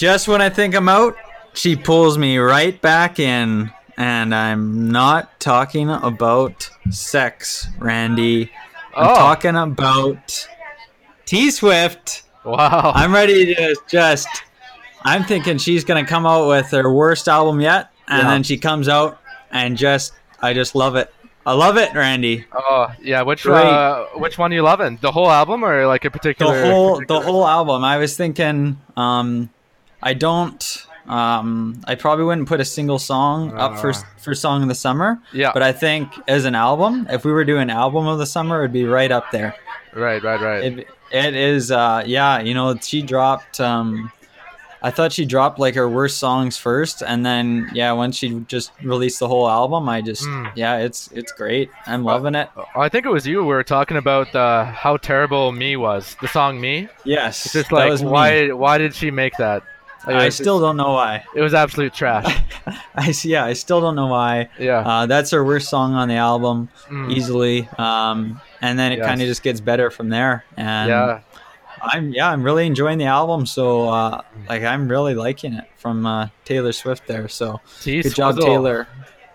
Just when I think I'm out, she pulls me right back in. And I'm not talking about sex, Randy. I'm Oh. talking about T Swift. Wow. I'm ready to just. I'm thinking she's gonna come out with her worst album yet, and Yeah. then she comes out and just. I just love it. I love it, Randy. Oh yeah, which uh, which one you loving? The whole album or like a particular? The particular? whole the whole album. I was thinking. Um, I don't. Um, I probably wouldn't put a single song up for Ah. for song of the summer. Yeah. But I think as an album, if we were doing album of the summer, it'd be right up there. Right, right, right. It, it is. Uh, yeah, you know, she dropped. Um, I thought she dropped like her worst songs first, and then yeah, once she just released the whole album, I just Mm. yeah, it's it's great. I'm loving it. I think it was you. We were talking about uh, how terrible "Me" was. The song "Me." Yes, It's just like was me. why why did she make that? Like, I still don't know why. It was absolute trash. I see yeah, I still don't know why. Yeah. Uh, that's her worst song on the album, Mm. easily. Um, and then it Yes. kind of just gets better from there. And yeah. I'm yeah, I'm really enjoying the album. So uh, like I'm really liking it from uh, Taylor Swift there. So T good job. Taylor.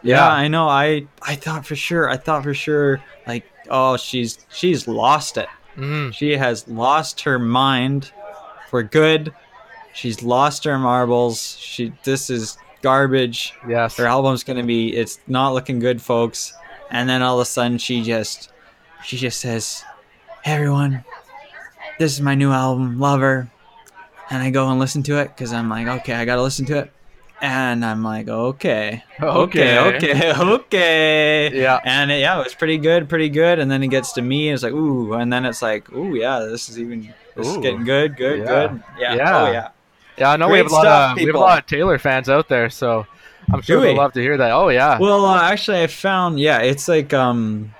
Yeah, Yeah. I know. I I thought for sure. I thought for sure. Like oh, she's she's lost it. Mhm. She has lost her mind for good. She's lost her marbles. She this is garbage. Yes. Her album's gonna be. It's not looking good, folks. And then all of a sudden, she just she just says, "Hey everyone, this is my new album, Lover." And I go and listen to it because I'm like, okay, I gotta listen to it. And I'm like, okay, okay, Okay. okay, okay. Yeah. And it, yeah, it was pretty good, pretty good. And then it gets to me, and it's like, ooh. And then it's like, ooh, yeah, this is even, this is getting good, good, Yeah. good. Yeah. Yeah. Oh yeah. Yeah, I know we have a lot stuff, of we have a lot of Taylor fans out there, so I'm sure Do they'll love to hear that. Oh yeah. Well, uh, actually, I found yeah, it's like um,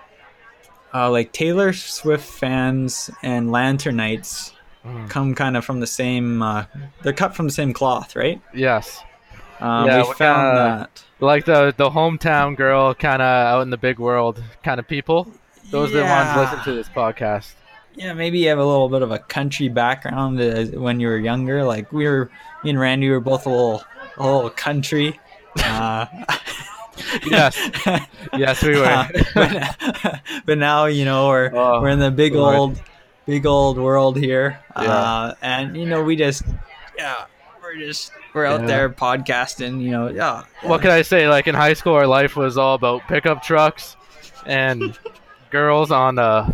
uh, like Taylor Swift fans and Lanternites Mm. come kind of from the same. Uh, they're cut from the same cloth, right? yes. Um, Yeah, we found that. Like the the hometown girl kind of out in the big world kind of people. Those are the ones Yeah. listen to this podcast. Yeah, maybe you have a little bit of a country background uh, when you were younger. Like we were, me and Randy were both a little, a little country. Uh, Yes. Yes, we were. Uh, but, but now you know we're Oh, we're in the big Lord. old big old world here Yeah. uh, and you know we just yeah we're just we're out Yeah. there podcasting you know yeah what can I say? Like in high school, our life was all about pickup trucks and girls on a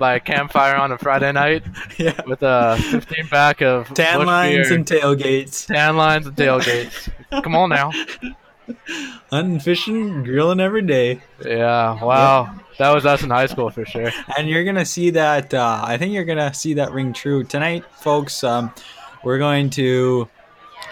by a campfire on a Friday night yeah with a 15 pack of tan lines beer, and tailgates tan lines and tailgates. Come on now. hunting fishing grilling every day Yeah. Wow. That was us in high school for sure. and you're gonna see that uh, i think you're gonna see that ring true tonight folks um, we're going to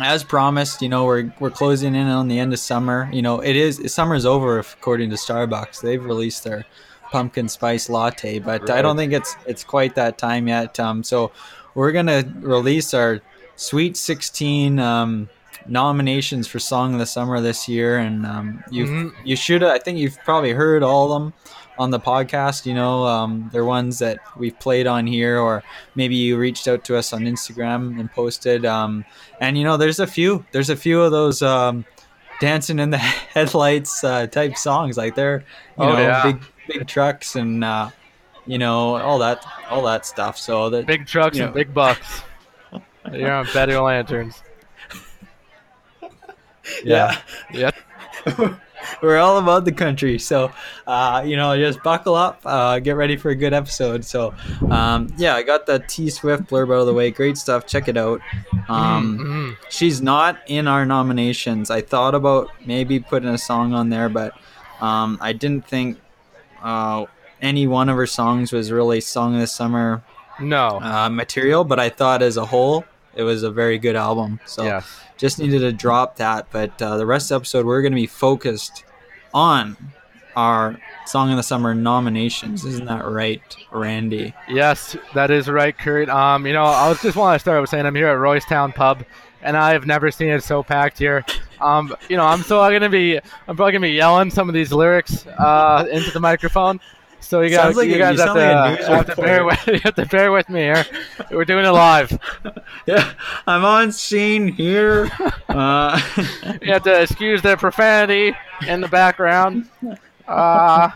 as promised you know we're, we're closing in on the end of summer you know it is summer's over if, according to starbucks they've released their pumpkin spice latte but i don't think it's it's quite that time yet. Um, so we're gonna release our sweet 16 um, nominations for song of the summer this year. And um, you Mhm. you should i think you've probably heard all of them on the podcast you know um, they're ones that we've played on here or maybe you reached out to us on instagram and posted. Um, and you know there's a few there's a few of those um, dancing in the headlights uh, type songs like they're you Oh, know yeah. big big trucks and uh, you know all that all that stuff so that Big trucks You and know. big bucks. You're on better lanterns. yeah Yeah. we're all about the country. So uh, you know just buckle up uh, get ready for a good episode. So um, yeah i got the t swift blurb out of the way. Great stuff. Check it out. Um, Mhm. she's not in our nominations. I thought about maybe putting a song on there but um, i didn't think uh, any one of her songs was really song of the summer No. uh, material but i thought as a whole it was a very good album so yes. just needed to drop that but uh, the rest of the episode we're going to be focused on our song of the summer nominations isn't that right randy Yes, that is right, Kurt. Um, you know, I was just want to start with saying I'm here at Roystown Pub, and I have never seen it so packed here. Um, you know, I'm so gonna be, I'm probably gonna be yelling some of these lyrics uh, into the microphone. So you got Sounds like you guys you have to, like uh, have to bear with you have to bear with me here. We're doing it live. Yeah, I'm on scene here. Uh, You have to excuse the profanity in the background. Uh,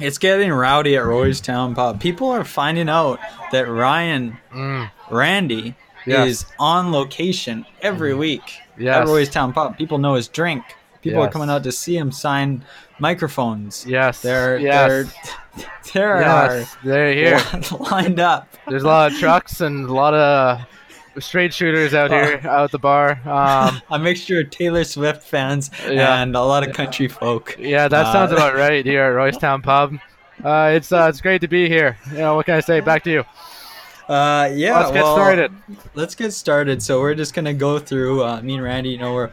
it's getting rowdy at Roy's Town Pub. People are finding out that Ryan mm, Randy Yes. is on location every week Yes. at Roy's Town Pub. People know his drink. People are coming out to see him sign microphones. yes. They're yes. they're there yes. They're here. lined up. There's a lot of trucks and a lot of straight shooters out here out at the bar. Um, A mixture of Taylor Swift fans Yeah. and a lot of country folk. yeah, that Uh, sounds about right here at Royce Town Pub. Uh, it's uh, it's great to be here. You know, what can I say? Back to you. Uh, yeah, Let's get well, started. Let's get started. So we're just gonna go through. Uh, me and Randy, you know, we're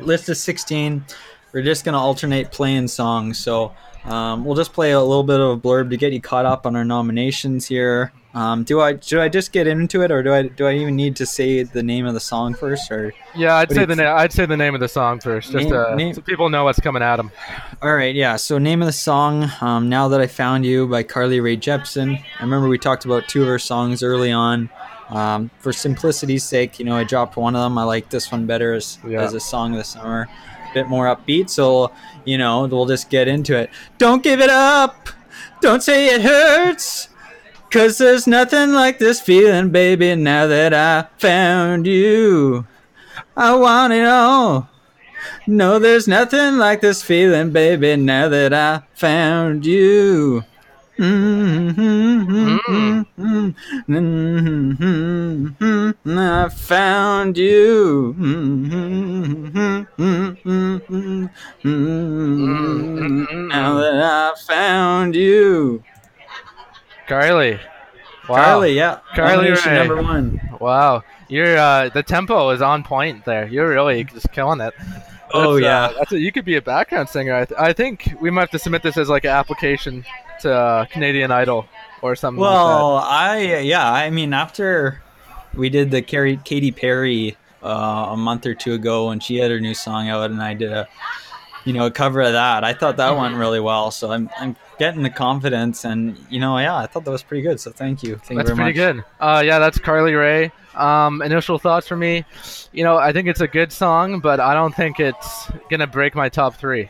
list of sixteen. We're just gonna alternate playing songs. So um, we'll just play a little bit of a blurb to get you caught up on our nominations here. Um, do I should I just get into it, or do I do I even need to say the name of the song first? Or Yeah, I'd say the na- I'd say the name of the song first, just Name- uh, name- so people know what's coming at them. All right, yeah. So name of the song, um, "Now That I Found You" by Carly Rae Jepsen. I remember we talked about two of her songs early on. Um, for simplicity's sake, you know, I dropped one of them. I like this one better as, Yeah. as a song of the summer, bit more upbeat. So you know, we'll just get into it. Don't give it up. Don't say it hurts. Cause there's nothing like this feeling, baby, now that I found you. I want it all. No, there's nothing like this feeling, baby, now that I found you. Mm-hmm. I found you. Now that I found you. Carly. Wow. Carly, yeah. Carly Nomination number one. Wow. You're uh, the tempo is on point there. You're really just killing it. Oh, That's, yeah. Uh, that's a, you could be a background singer. I, th- I think we might have to submit this as like an application to uh, Canadian Idol or something Well, I yeah, I mean after we did the Carrie, Katy Perry uh, a month or two ago, and she had her new song out, and I did a you know a cover of that. I thought that went really well, so I'm I'm getting the confidence, and you know yeah, I thought that was pretty good. So thank you, thank That's you very pretty much. good. Uh, yeah, that's Carly Rae. Um, initial thoughts for me, you know, I think it's a good song, but I don't think it's gonna break my top three.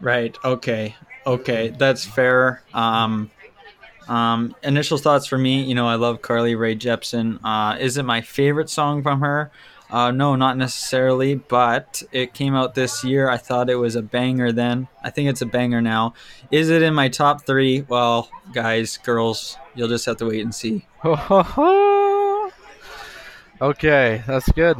Right. Okay. Okay. That's fair. Um, um, initial thoughts for me, you know, I love Carly Rae Jepsen. Uh, is it my favorite song from her? Uh, no, not necessarily, but it came out this year. I thought it was a banger then. I think it's a banger now. Is it in my top three? Well, guys, girls, you'll just have to wait and see. okay, that's good.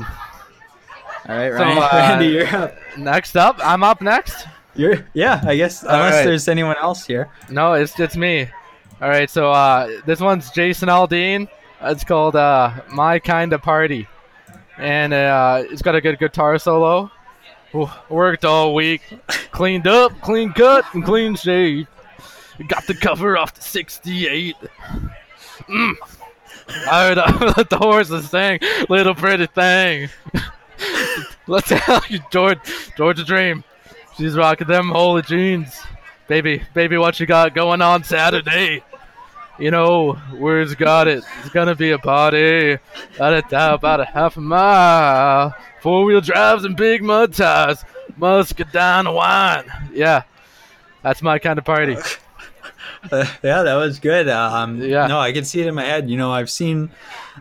All right, So, uh, Randy, you're up. Next up, I'm up next. You're, yeah, I guess unless right. there's anyone else here. No, it's it's me. All right, so uh, this one's Jason Aldean. It's called uh, "My Kind of Party," and uh, it's got a good guitar solo. Worked all week, cleaned up, clean cut, and clean shaved. Got the cover off the '68. Mm. I heard uh, the horses sing, "Little Pretty Thing." Let's tell you, George, Georgia Dream. She's rocking them holy jeans. Baby, baby, what you got going on Saturday? You know, where's got it? It's gonna be a party. Out of town, about a half a mile. Four wheel drives and big mud tires. Muscadine wine. Yeah, that's my kind of party. Uh, yeah, that was good. Um, Yeah. No, I can see it in my head. You know, I've seen,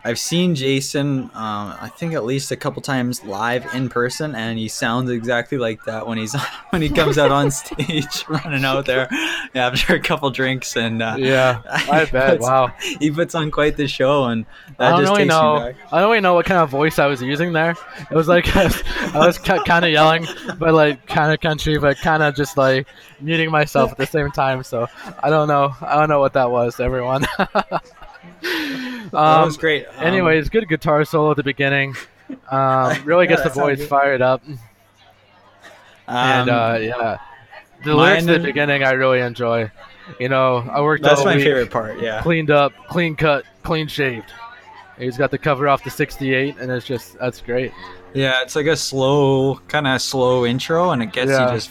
I've seen Jason. Um, I think at least a couple times live in person, and he sounds exactly like that when he's when he comes out on stage, running out there after a couple drinks, and uh, Yeah, I bet. puts- Wow. he puts on quite the show, and I that don't just really takes know. me back. I don't really know what kind of voice I was using there. It was like I was kind of yelling, but like kind of country, but kind of just like muting myself at the same time. So I don't know. I don't know what that was, everyone. That um, was great. Um, anyways, good guitar solo at the beginning. Um, really Yeah, gets the that sounds voice good. fired up, and um, uh, yeah, the lyrics at the beginning I really enjoy. You know, I worked that's all my week, favorite part. Yeah. cleaned up, clean cut, clean shaved. He's got the cover off the 68, and it's just that's great. Yeah, it's like a slow, kind of slow intro, and it gets Yeah. you just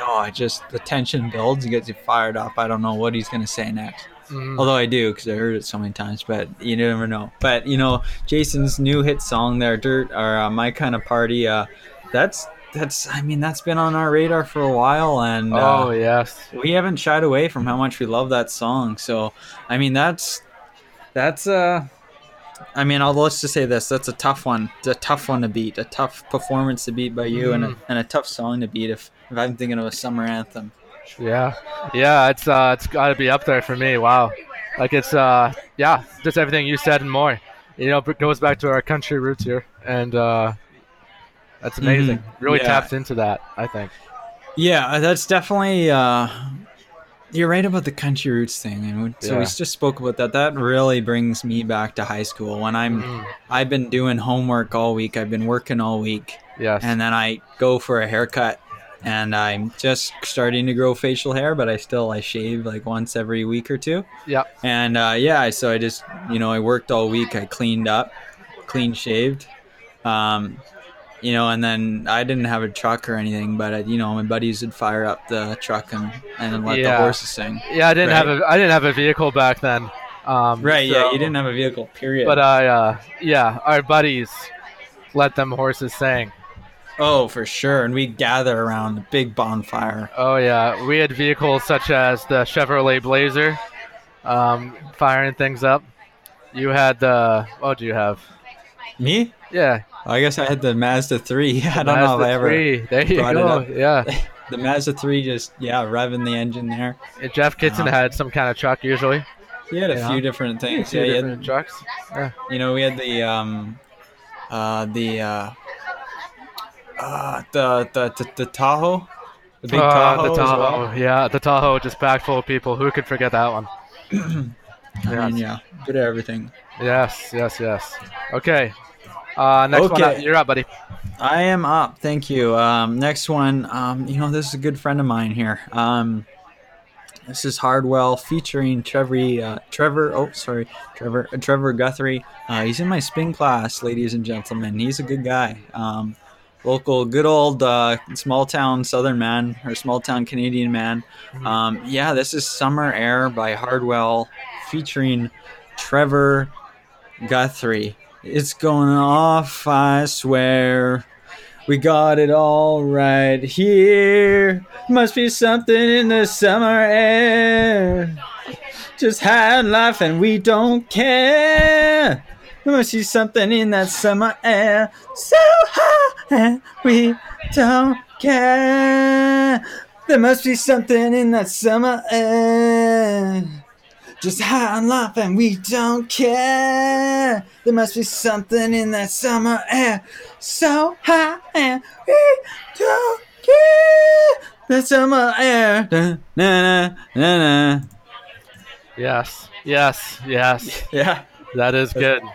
oh, it just the tension builds and gets you fired up. I don't know what he's gonna say next. Mm. Although I do because I heard it so many times, but you never know. But you know, Jason's new hit song there, "Dirt" or uh, "My Kind of Party," uh, that's that's I mean that's been on our radar for a while, and uh, Oh yes. we haven't shied away from how much we love that song. So I mean that's that's uh. I mean, I'll, let's just say this: that's a tough one. It's a tough one to beat. A tough performance to beat by you, and, a, Mhm. and a tough song to beat. If, if I'm thinking of a summer anthem. Yeah, yeah, it's uh, it's got to be up there for me. Wow, like it's uh, yeah, just everything you said and more. You know, it goes back to our country roots here, and uh, that's amazing. Mhm. Really Yeah. taps into that, I think. Yeah, that's definitely. Uh, you're right about the country roots thing, and we, so we just spoke about that. That really brings me back to high school when I'm. Mm, I've been doing homework all week. I've been working all week, yes. and then I go for a haircut, and I'm just starting to grow facial hair, but I still I shave like once every week or two. yeah. And uh, yeah, so I just you know I worked all week. I cleaned up, clean shaved, um, you know, and then I didn't have a truck or anything, but uh, you know my buddies would fire up the truck and and let the horses sing. Yeah, I didn't Right. have a I didn't have a vehicle back then. Um, Right? yeah, you didn't have a vehicle. Period. But I, uh, yeah, our buddies let them horses sing. Oh, for sure. And we gather around a big bonfire. Oh yeah, we had vehicles such as the Chevrolet Blazer, um, firing things up. You had the what do you have? Me? Yeah, I guess I had the Mazda three. I don't know if I ever 3. There you go. Yeah, the Mazda three just yeah revving the engine there. Jeff Kitson Uh-huh. had some kind of truck usually. He had a Yeah. few different things. Two Yeah, he had- different trucks. Yeah. you know we had the um uh the uh uh the the the, the Tahoe the big Uh, Tahoe, the as Tahoe. well. Yeah, the Tahoe just packed full of people. Who could forget that one? I mean yeah good at everything Yes, yes, yes. Okay. Uh, next one. Okay. you're up, buddy. I am up thank you um next one um you know this is a good friend of mine here um this is Hardwell featuring Trevor uh, Trevor oh sorry Trevor uh, Trevor Guthrie uh, he's in my spin class ladies and gentlemen he's a good guy um local good old uh, small town southern man or small town Canadian man Um, yeah, this is Summer Air by Hardwell featuring Trevor Guthrie. It's going off, I swear. We got it all right here. Must be something in the summer air. Just had life and we don't care. There must be something in that summer air. So high and we don't care. There must be something in that summer air. Just high on life and we don't care. There must be something in that summer air. So high and we don't care. The summer air. Da, na, na, na, na. Yes, yes, yes. Yeah. That is good.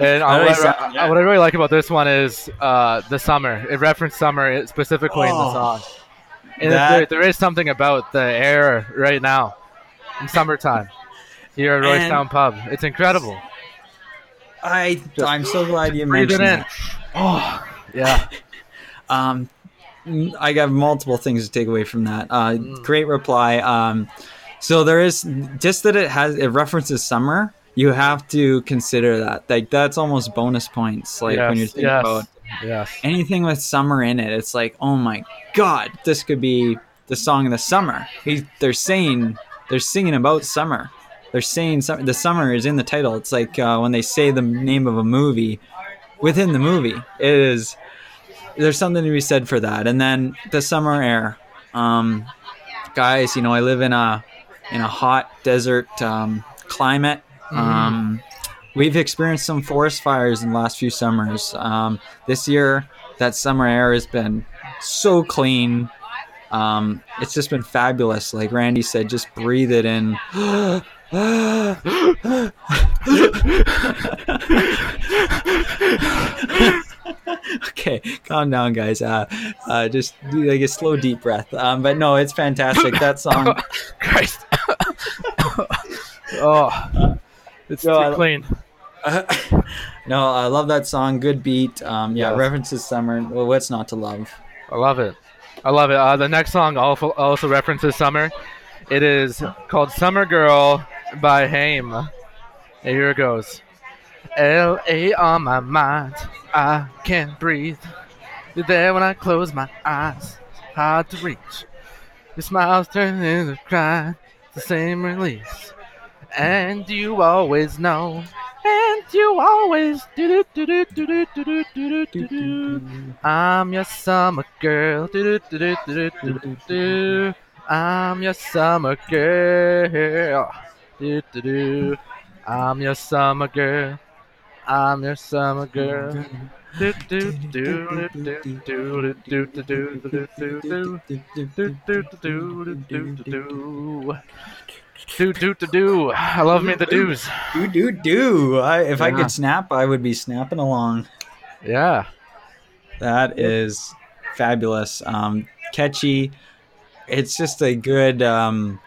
And uh, How do I what, sound? I, Yeah. what I really like about this one is uh, the summer. It referenced summer specifically in the Oh, song. And that- there, there is something about the air right now in summertime here at And- Roystown Pub. It's incredible. I I'm so glad you Breathe it in. that. Oh, yeah. Um, I got multiple things to take away from that. Uh, Mm. Great reply. Um, so there is just that it has it references summer. You have to consider that. Like that's almost bonus points. Like when you're thinking yes, about yes. anything with summer in it, it's like, oh my god, this could be the song of the summer. He, they're saying they're singing about summer. They're saying some, the summer is in the title. It's like uh, when they say the name of a movie within the movie. It is there's something to be said for that. And then the summer air, um, guys. You know, I live in a in a hot desert um, climate. Um, we've experienced some forest fires in the last few summers. Um, this year, that summer air has been so clean. Um, it's just been fabulous. Like Randy said, just breathe it in. okay, calm down, guys. Uh, uh, just do like a slow, deep breath. Um, but no, it's fantastic. That song. Christ. oh, it's No, too I- clean. no, I love that song. Good beat. Um, yeah, Yes. references summer. Well, what's not to love? I love it. I love it. Uh, the next song also, also references summer. It is called Summer Girl by Haim. And here it goes. L.A. on my mind. I can't breathe. You're there when I close my eyes. Hard to reach. Your smile's turning into cry. The same release. And you always know. And you always do do do do do do do do do do. I'm your summer girl. Do do do do do do do. I'm your summer girl. Do do do. I'm your summer girl. I'm your summer girl do do do do. I love me the doos. Do do do. I, if yeah. I could snap, I would be snapping along. Yeah, that is fabulous. Um, catchy. It's just a good um,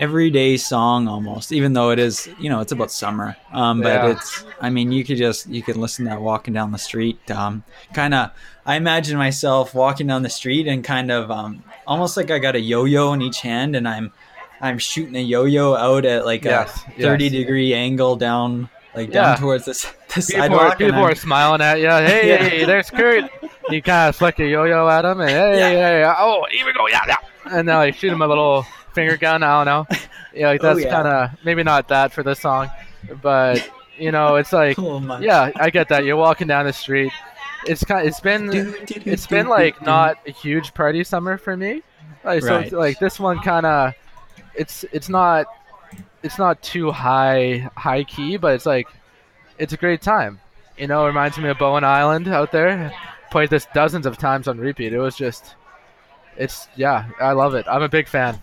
everyday song almost. Even though it is, you know, it's about summer. Um, but yeah. it's. I mean, you could just you could listen to that walking down the street. Um, kind of. I imagine myself walking down the street and kind of um, almost like I got a yo-yo in each hand and I'm I'm shooting a yo yo out at like Yes, a 30 yes. degree angle down, like Yeah. down towards the, s- the People sidewalk. are, people are smiling at you. Hey, Yeah. hey, there's Kurt. You kind of flick a yo-yo at him, and hey, Yeah. hey, oh, here we go, yeah, yeah. And then like shoot him a little finger gun. I don't know. Yeah, like Oh, that's yeah. kind of maybe not that for this song, but you know, it's like Oh yeah, I get that. You're walking down the street. It's kind. It's been it's been like not a huge party summer for me. Like so, Right. like this one kind of, it's it's not, it's not too high high key, but it's like, it's a great time. You know, it reminds me of Bowen Island out there. Played this dozens of times on repeat. It was just, it's yeah, I love it. I'm a big fan.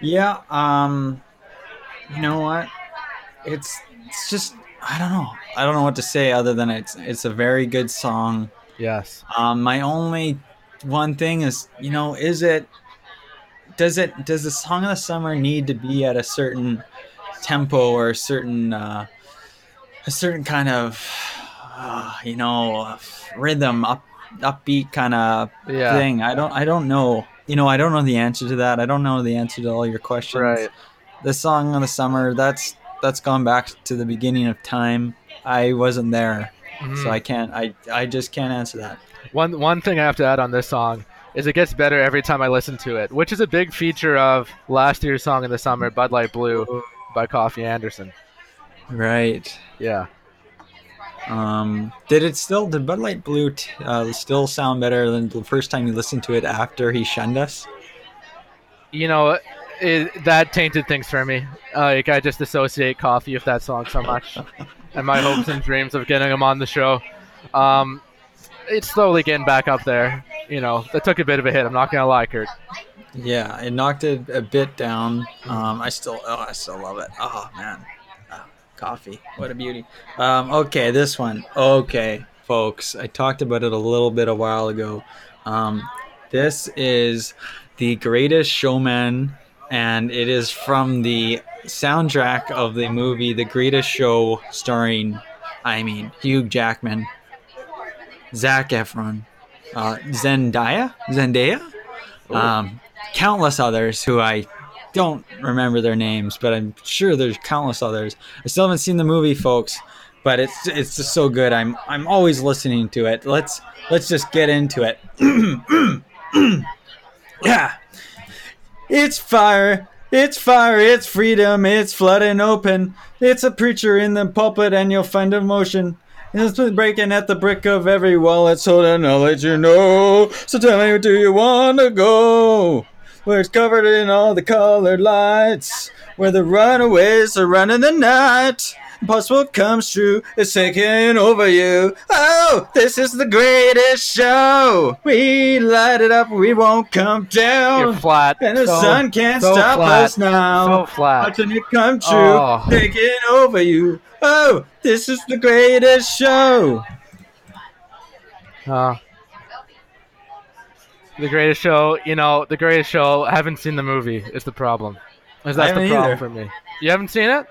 Yeah, um you know what? It's it's just I don't know. I don't know what to say other than it's it's a very good song. Yes. Um my only one thing is, you know, is it does it does the song of the summer need to be at a certain tempo or a certain uh a certain kind of uh, you know, rhythm up upbeat kind of Yeah. thing. I don't I don't know. You know, I don't know the answer to that. I don't know the answer to all your questions Right. the song of the summer that's that's gone back to the beginning of time i wasn't there Mhm. so i can't i i just can't answer that One one thing I have to add on this song is it gets better every time I listen to it, which is a big feature of last year's song in the summer, Bud Light Blue by Coffee Anderson. right Yeah. um did it still did bud light blue t- uh, still sound better than the first time you listened to it after he shunned us You know, it, that tainted things for me. Like I just associate Coffee with that song so much, and my hopes and dreams of getting him on the show. Um, it's slowly getting back up there. You know, that took a bit of a hit. I'm not gonna lie, Kurt. yeah it knocked it a bit down. Um i still oh i still love it. Oh man. Ah, coffee. What a beauty. Um okay this one. Okay folks. I talked about it a little bit a while ago. Um this is the greatest showman and it is from the soundtrack of the movie the greatest show starring i mean hugh jackman zac efron uh, zendaya zendaya um, countless others who I don't remember their names, but I'm sure there's countless others. I still haven't seen the movie, folks, but it's it's just so good. I'm I'm always listening to it. Let's let's just get into it. yeah, it's fire. It's fire, it's freedom, it's flooding open. It's a preacher in the pulpit, and you'll find emotion. It's been breaking at the brick of every wall. It's holding I'll let you know. So tell me, do you want to go? Where it's covered in all the colored lights. Where the runaways are running the night. Impossible comes true. It's taking over you. Oh, this is the greatest show. We light it up. We won't come down. You're flat. And the So- sun can't so stop flat. us now. So flat. Watching it come true, Oh. taking over you. Oh, this is the greatest show. Uh, the greatest show, you know, the greatest show. I haven't seen the movie. Is the problem? Is that the problem either. for me? You haven't seen it?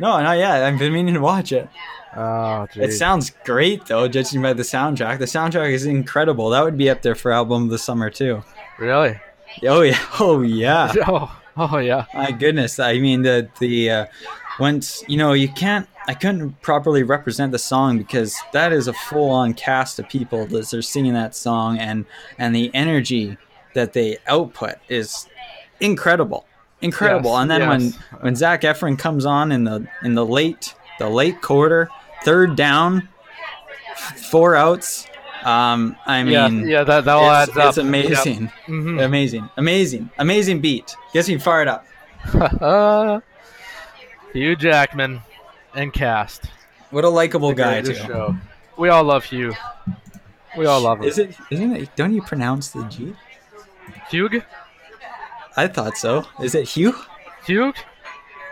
No, not yet. I've been meaning to watch it. Oh, It sounds great though, judging by the soundtrack. The soundtrack is incredible. That would be up there for album of the summer too. really? Oh yeah, oh yeah. Oh, oh yeah. My goodness, I mean the the uh, once you know you can't. I couldn't properly represent the song because that is a full on cast of people that are singing that song and and the energy that they output is incredible, incredible. Yes, and then yes. when when Zac Efron comes on in the in the late the late quarter, third down, four outs. Um, I mean, yeah. yeah That that all adds up. it's amazing. hmm Amazing, amazing, amazing beat. Gets me fired up. Hugh Jackman and cast. What a likable guy too. show. We all love Hugh. We all love him. Is it? Isn't it? Don't you pronounce the G? Hugh? I thought so. Is it Hugh? Hugh?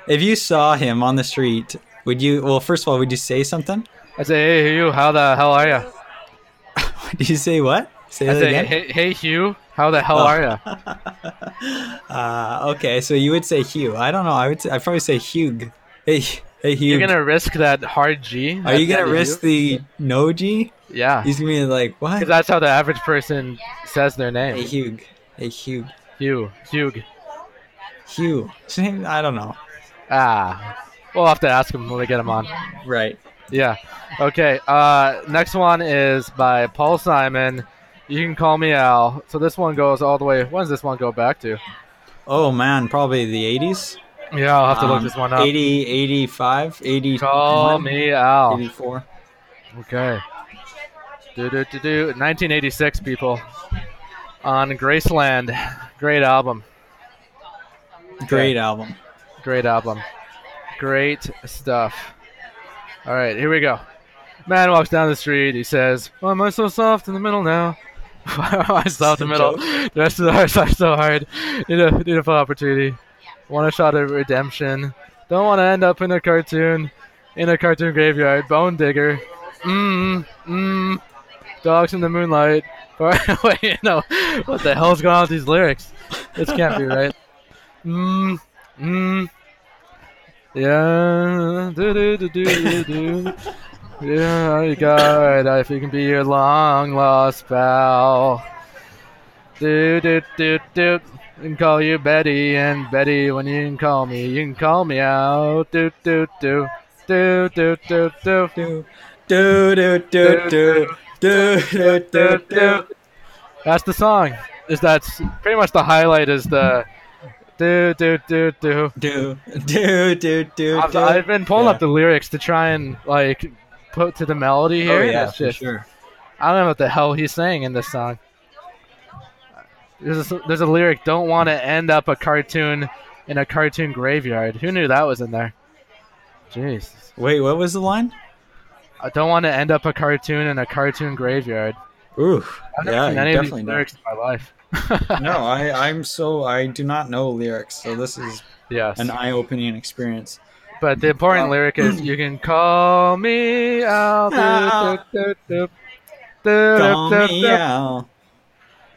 If you saw him on the street, would you? Well, first of all, would you say something? I say, hey Hugh, how the hell are you? Did you say what? Say I that say, again. hey, hey Hugh, how the hell Oh. are you? Uh, okay, so you would say Hugh. I don't know. I would. Say, I'd probably say Hugh. Hey, hey Hugh. You're gonna risk that hard G? Are you gonna risk the no G? Yeah, He's gonna be like, what? because that's how the average person says their name. Hey. Hugh. Hey Hugh. Hugh, Hugh. Hugh. I don't know. Ah, we'll have to ask him when we get him on. Right. Yeah. Okay. Uh, next one is by Paul Simon. You can call me Al. So this one goes all the way. When does this one go back to? Oh man, probably the 80s. Yeah, I'll have to look Um, this one up. 80, 85, 80. Call me Al. 84. Okay. Do do do do. 1986 people. On Graceland. Great album. Great album. Great album. Great stuff. All right, here we go. Man walks down the street. He says, "Why am I so soft in the middle now? Why am I soft in the middle? The rest of the hearts are so hard. Need a need a full opportunity. Want a shot at redemption. Don't want to end up in a cartoon, in a cartoon graveyard. Bone digger. Mmm, mmm. Dogs in the moonlight. Wait, no. What the hell's going on with these lyrics? This can't be right. Mmm, mmm. Yeah, do do do do do do. Yeah, you got. If you can be your long lost pal. Do do do do. Can call you Betty, and Betty, when you can call me, you can call me out. Do do do do do do do. Do do do do do do do do do. That's the song. Is that's pretty much the highlight? Is the do do do do. Do do do do. I've, do. I've been pulling Yeah. up the lyrics to try and like put to the melody oh, here. Oh yeah, It's for just- sure. I don't know what the hell he's saying in this song. There's a, there's a lyric, don't want to end up a cartoon in a cartoon graveyard. Who knew that was in there? Jeez. Wait, what was the line? I don't want to end up a cartoon in a cartoon graveyard. I've never yeah, seen you any of definitely these know. lyrics in my life. No, I I'm so I do not know lyrics, so this is Yes. an eye-opening experience. But the important Uh, lyric is, you can call me out. Al. Call me out.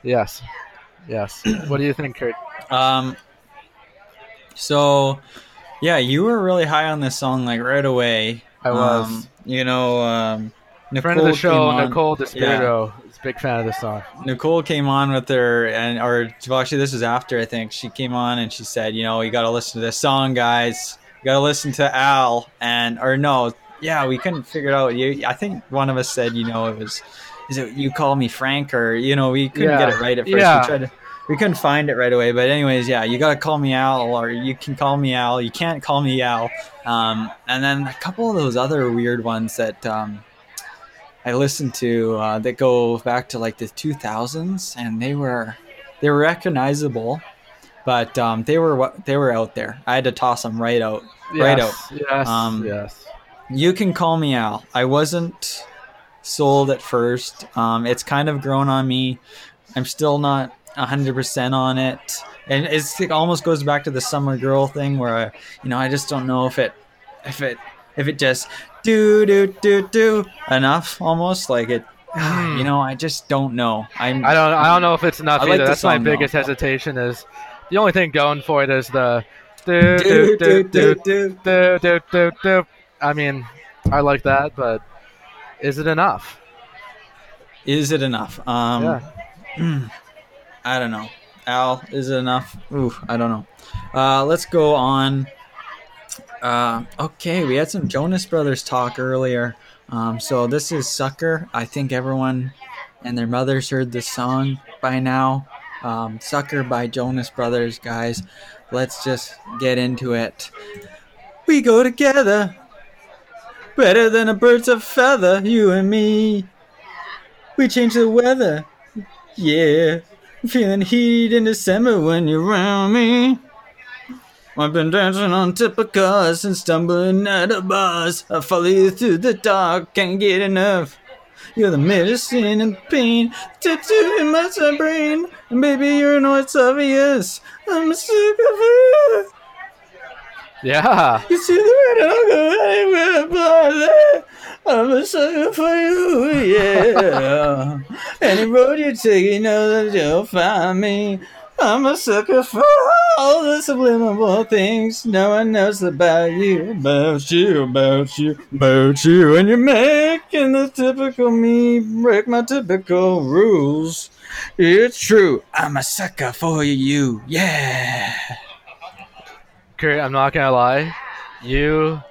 Yes. Yes. what do you think, Kurt? Um. So, yeah, you were really high on this song like right away. I was. Um, you know, um, Nicole Friend of the show, Nicole Despirito, is a big fan of the song. Nicole came on with her, and or well, actually, this was after I think she came on and she said, you know, you got to listen to this song, guys. You got to listen to Al, and or no, yeah, we couldn't figure it out. You, I think one of us said, you know, it was, is it you call me Frank or you know, we couldn't get it right at first. Yeah. We tried to. We couldn't find it right away, but anyways, yeah, you gotta call me Al, or you can call me Al. You can't call me Al. Um, and then a couple of those other weird ones that um, I listened to uh, that go back to like the 2000s, and they were they were recognizable, but um, they were what they were out there. I had to toss them right out. Right Yes, Yes. Um, yes. You can call me Al. I wasn't sold at first. Um, it's kind of grown on me. I'm still not 100% on it. And it's, it almost goes back to the summer girl thing where I, you know, I just don't know if it if it if it just do do do do enough almost like it you know, I just don't know. I'm I don't. I don't know if it's enough I like either. the That's my song, though. biggest hesitation. Is the only thing going for it is the Do, Do, do, do, do, do, do, do. do, do, do, do. I mean, I like that, but is it enough? Is it enough? Um, yeah. I don't know. Al, is it enough? Ooh, I don't know. Uh, let's go on. Uh, okay, we had some Jonas Brothers talk earlier. Um, so this is Sucker. I think everyone and their mothers heard this song by now. Um, Sucker by Jonas Brothers, guys. Let's just get into it. We go together. Better than a bird's of feather, you and me. We change the weather. Yeah. Feeling heat in December when you're around me. I've been dancing on tip of cars and stumbling at a bars. I follow you through the dark, can't get enough. You're the medicine and pain, tattoo in my brain. And baby, you know it's obvious. I'm sucker for you. Yeah. You see the red, I'm a sucker for you, yeah. Any road you take, you know that you'll find me. I'm a sucker for all the subliminal things no one knows about you, about you, about you, about you. And you're making the typical me break my typical rules. It's true, I'm a sucker for you, yeah. Kurt, I'm not gonna lie, you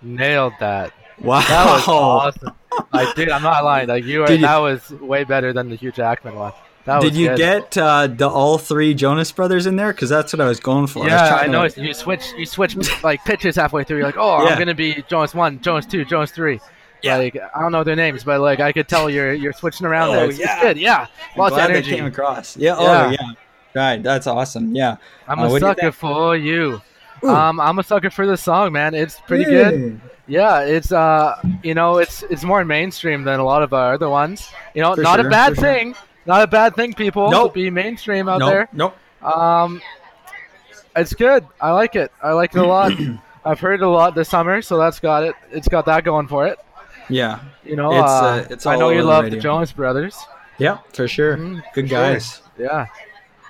nailed that. Wow. That was awesome. Like, dude, I'm not lying. Like, you, Did you- that was way better than the Hugh Jackman one. That Did you good. get uh, the all three Jonas Brothers in there? Because that's what I was going for. Yeah, trying I know. it's- You switch, you switch like pitches halfway through. You're like, oh, Yeah. I'm gonna be Jonas one, Jonas two, Jonas three. Yeah. Like I don't know their names, but like I could tell you're you're switching around Oh, there. It's, it's yeah. good. Yeah, I'm lots of energy. That came across. Yeah. Oh Yeah. yeah. Right. That's awesome. Yeah. I'm Uh, a sucker for you. Ooh. Um, I'm a sucker for this song, man. It's pretty good. Yeah, it's uh, you know, it's it's more mainstream than a lot of our other ones. You know, For not sure, a bad for sure. thing. Not a bad thing, people. Nope. To be mainstream out Nope. there. Nope. Um, it's good. I like it. I like it a lot. I've heard it a lot this summer, so that's got it. It's got that going for it. Yeah. You know, It's, uh, uh, it's I know you over the love the. Jonas Brothers. Yeah. For sure. Mhm, Good sure. guys. Yeah,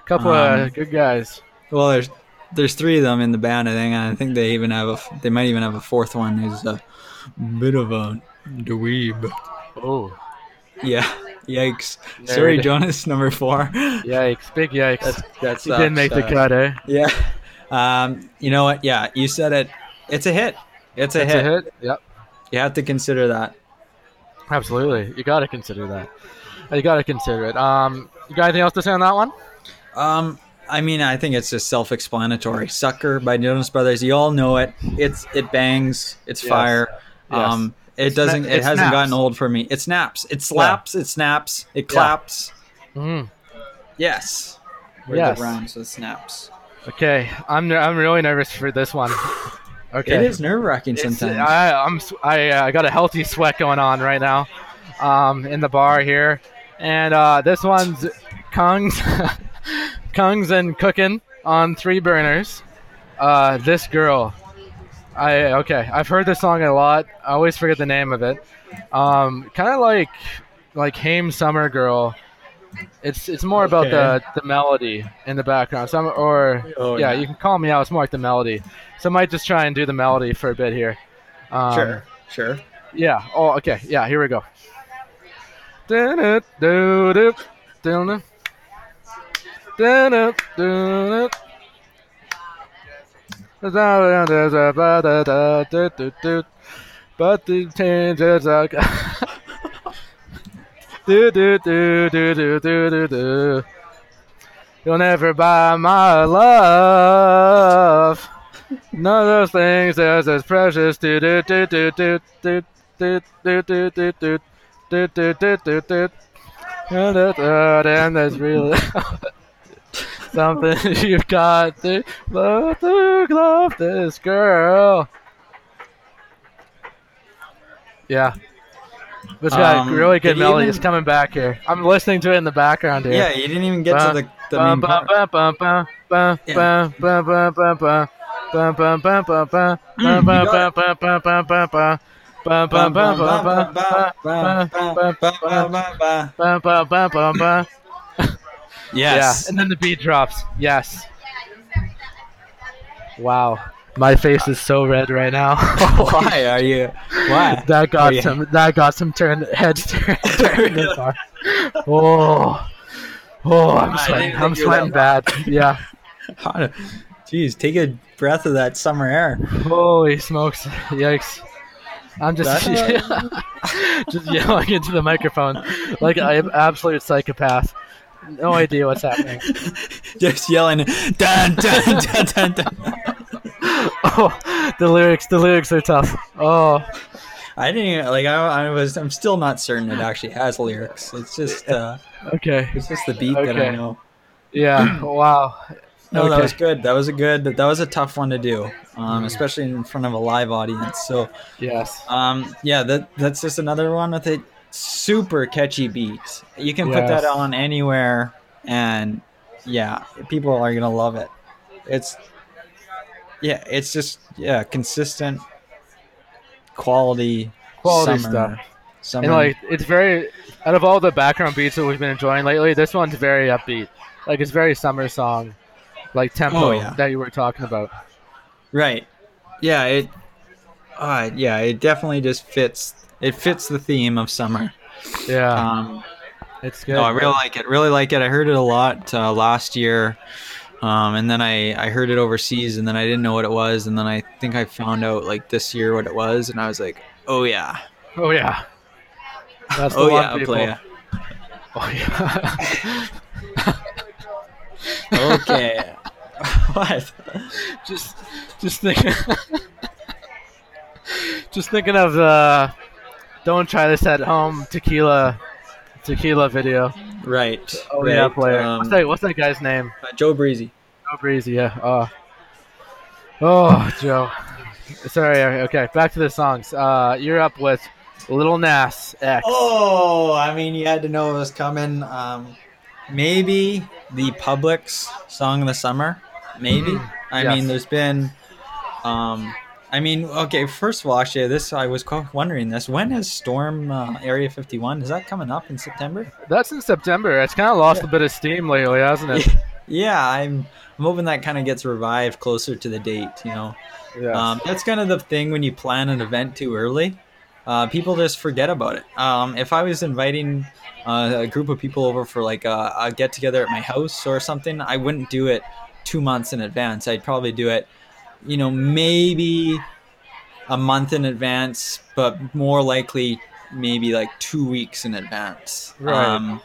couple Um, of good guys. Well, there's there's three of them in the band. I think. I think they even have a. They might even have a fourth one who's a bit of a dweeb. Oh, Yeah. Yikes. Sorry, Jonas. Number four. yikes! Big yikes! That's didn't make the cut, eh? Yeah. Um. You know what? Yeah. You said it. It's a hit. It's a hit. It's hit. a hit. Yep, You have to consider that. absolutely. You got to consider that. You got to consider it. Um, you got anything else to say on that one? Um, I mean, I think it's just self-explanatory. "Sucker" by Jonas Brothers. You all know it. It's it bangs. It's Yes. fire. Yes. Um, it doesn't. it It, hasn't snaps. gotten old for me. It snaps. It slaps. It snaps. It claps. Mm. Yes. Word Yes. that rhymes with snaps. Okay, I'm ner- I'm really nervous for this one. Okay, It is nerve-wracking It's- sometimes. I, I'm s- I uh, got a healthy sweat going on right now, um, in the bar here, and uh, this one's Kungs Kungs and cooking on three burners. Uh, this girl, I okay, I've heard this song a lot. I always forget the name of it. Um, kind of like like Haim Summer Girl. It's it's more about the, the melody in the background. Some or Oh, yeah, yeah. you can call me out. It's more like the melody. So I might just try and do the melody for a bit here. Um, sure. Sure. Yeah. Oh, okay. Yeah. Here we go. But the changes are. do do do do do do do do. You'll never buy my love. None of those things is as precious. Do do do do do do do do do do do do do do do do. And that- uh, And that's really something you've got to love to love this girl. Yeah. It's got Um, really good melody. even- It's coming back here. I'm listening to it in the background here. Yeah, you didn't even get to the, the main part. Yeah. Yes. and then the beat drops. Yes. Wow. My face is so red right now. Why are you? Why? That got yeah. some. That got some turn heads turned. turned this. Oh, oh, I'm sweating. I'm think you were sweating bad. Yeah. Jeez, take a breath of that summer air. Holy smokes! Yikes! I'm just just yelling into the microphone like I'm an absolute psychopath. No idea what's happening. Just yelling, dun dun dun dun dun. Oh, the lyrics. The lyrics are tough. Oh, I didn't even, like. I, I was. I'm still not certain it actually has lyrics. It's just. uh okay. It's just the beat that I know. Yeah. Wow. No, that was good. That was a good. That was a tough one to do, um, especially in front of a live audience. So, Yes. um, yeah, that that's just another one with a super catchy beat. You can put that on anywhere, and yeah, people are gonna love it. It's yeah, it's just yeah, consistent quality, Quality summer, stuff. Summer, And like it's very out of all the background beats that we've been enjoying lately, this one's very upbeat. Like it's very summer song, like tempo Oh, yeah. that you were talking about. Right. Yeah, it uh yeah, it definitely just fits it fits the theme of summer. Yeah, Um it's good. no, I really like it. Really like it. I heard it a lot uh, last year. Um, and then I, I heard it overseas and then I didn't know what it was and then I think I found out like this year what it was and I was like, "Oh yeah. oh yeah, that's the oh yeah, people. playa." Oh yeah. Okay. what? just, just thinking, just thinking of the "Don't try this at home" tequila, tequila video. Right. Oh right. yeah, player. Um, what's that? What's that guy's name? uh, Joe Breezy. Joe breezy. Yeah. Oh. Oh, Joe. Sorry. Okay, back to the songs. Uh, you're up with Little Nas X. Oh, I mean, you had to know it was coming. Um, maybe the Publix song of the summer. Maybe. Mhm. I Yes. mean, there's been. Um, I mean, okay. First of all, actually, this I was wondering this. When is Storm uh, Area 51? Is that coming up in September? That's in September. It's kind of lost Yeah. a bit of steam lately, hasn't it? Yeah, I'm. I'm hoping that kind of gets revived closer to the date. You know. Yeah. Um, that's kind of the thing when you plan an event too early. Uh, people just forget about it. Um, if I was inviting uh, a group of people over for like a, a get together at my house or something, I wouldn't do it two months in advance. I'd probably do it, you know, maybe a month in advance, but more likely maybe like two weeks in advance. Right. Um,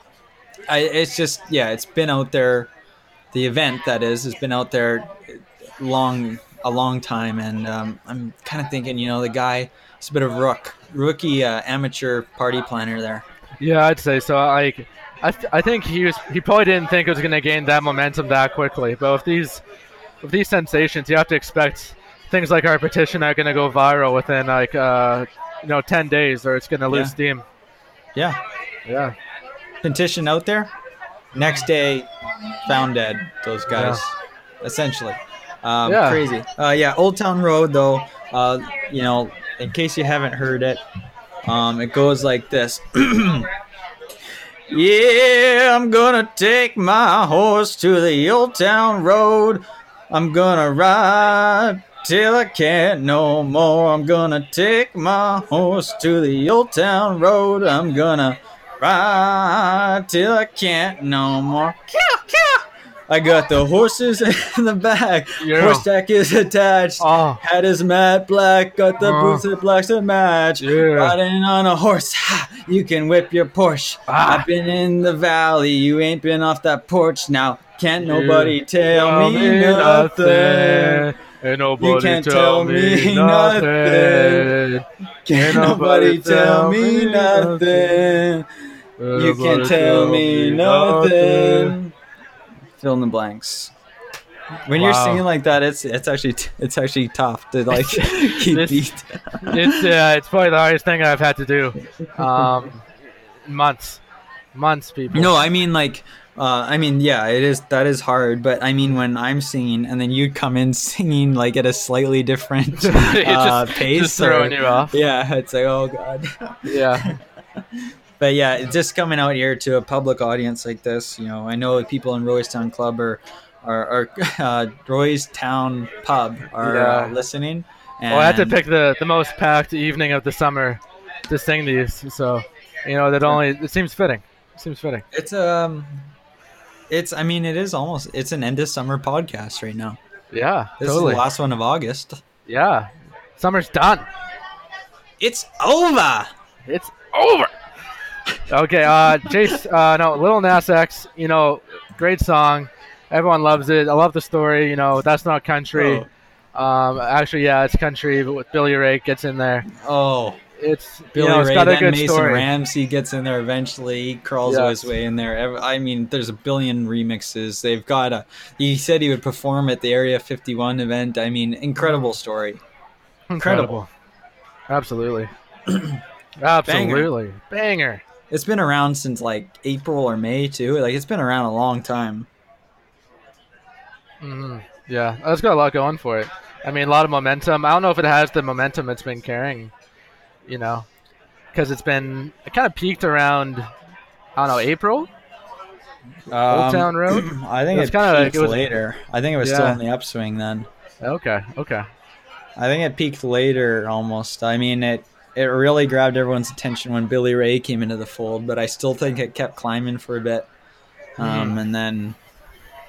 I, it's just yeah, it's been out there. The event that is has been out there long a long time, and um, I'm kind of thinking, you know, the guy is a bit of rook, rookie uh, amateur party planner there. yeah, I'd say so. Like, I, th- I think he was he probably didn't think it was gonna gain that momentum that quickly. But with these with these sensations, you have to expect things like our petition are gonna go viral within like uh you know ten days, or it's gonna lose Yeah. steam. Yeah, Yeah. petition out there. Next day, found dead. Those guys, essentially. Um, Yeah. Crazy. Uh, yeah, Old Town Road though. Uh, you know, in case you haven't heard it, um, it goes like this. Yeah, I'm gonna take my horse to the old town road. I'm gonna ride till I can't no more. I'm gonna take my horse to the old town road. I'm gonna ride till I can't no more. I got the horses in the back. Yeah. Horse tack is attached. Oh. Hat is matte black. Got the Uh. boots that blacks to match. Yeah. Riding on a horse, ha, you can whip your Porsche. Ah. I've been in the valley, you ain't been off that porch. Now can't nobody tell Tell me nothing. Ain't nobody can't tell, tell me me nothing. Can't nobody tell me nothing. You can't tell me nothing. Fill in the blanks. When you're Wow. singing like that, it's it's actually it's actually tough to like keep This- beat. It's uh, it's probably the hardest thing I've had to do. Um, months, months, people. No, I mean like, uh, I mean yeah, it is that is hard. But I mean when I'm singing and then you come in singing like at a slightly different uh, just- pace, just throwing or- you off. Yeah, it's like oh god. Yeah, but yeah, just coming out here to a public audience like this, you know, I know people in Roystown Club are or, or uh, Roy's Town Pub are Yeah. uh, listening. And Well, I had to pick the, the most packed evening of the summer to sing these, so you know that only it seems fitting. It seems fitting. It's um, it's I mean it is almost it's an end of summer podcast right now. Yeah, This totally. is the last one of August. yeah, summer's done. It's over. It's over. Okay, uh, Jace, uh, no, Little Nas X, you know, great song. Everyone loves it. I love the story. You know, that's not country. Um, actually, yeah, it's country, but with Billy Ray gets in there. Oh, It's Billy you know, it's Ray, got a good Mason story. Ramsey gets in there eventually. He crawls Yes. his way in there. I mean, there's a billion remixes. They've got a. He said he would perform at the Area 51 event. I mean, incredible story. Incredible. Absolutely. Absolutely. Banger. It's been around since like April or May too. Like it's been around a long time. hmm Yeah, it's got a lot going for it. I mean, a lot of momentum. I don't know if it has the momentum it's been carrying, you know, because it's been it kind of peaked around, I don't know, April. Old Town Road? I think It's it kinda like it was- later. I think it was still in the upswing then. Okay, okay. I think it peaked later almost. I mean it it really grabbed everyone's attention when Billy Ray came into the fold, but I still think it kept climbing for a bit. Um, Mhm. and then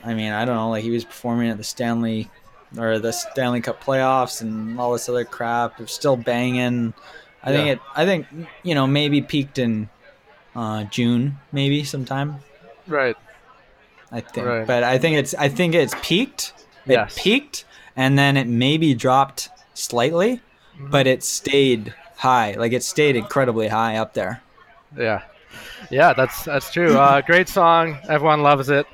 I mean, I don't know, like he was performing at the Stanley or the Stanley Cup playoffs and all this other crap. It was still banging. I think Yeah. it I think you know, maybe peaked in uh, June, maybe sometime. Right. I think. Right. But I think it's I think it's peaked. It Yes. peaked and then it maybe dropped slightly, Mm-hmm. but it stayed high. Like it stayed incredibly high up there. Yeah, yeah, that's that's true. Uh, great song. Everyone loves it.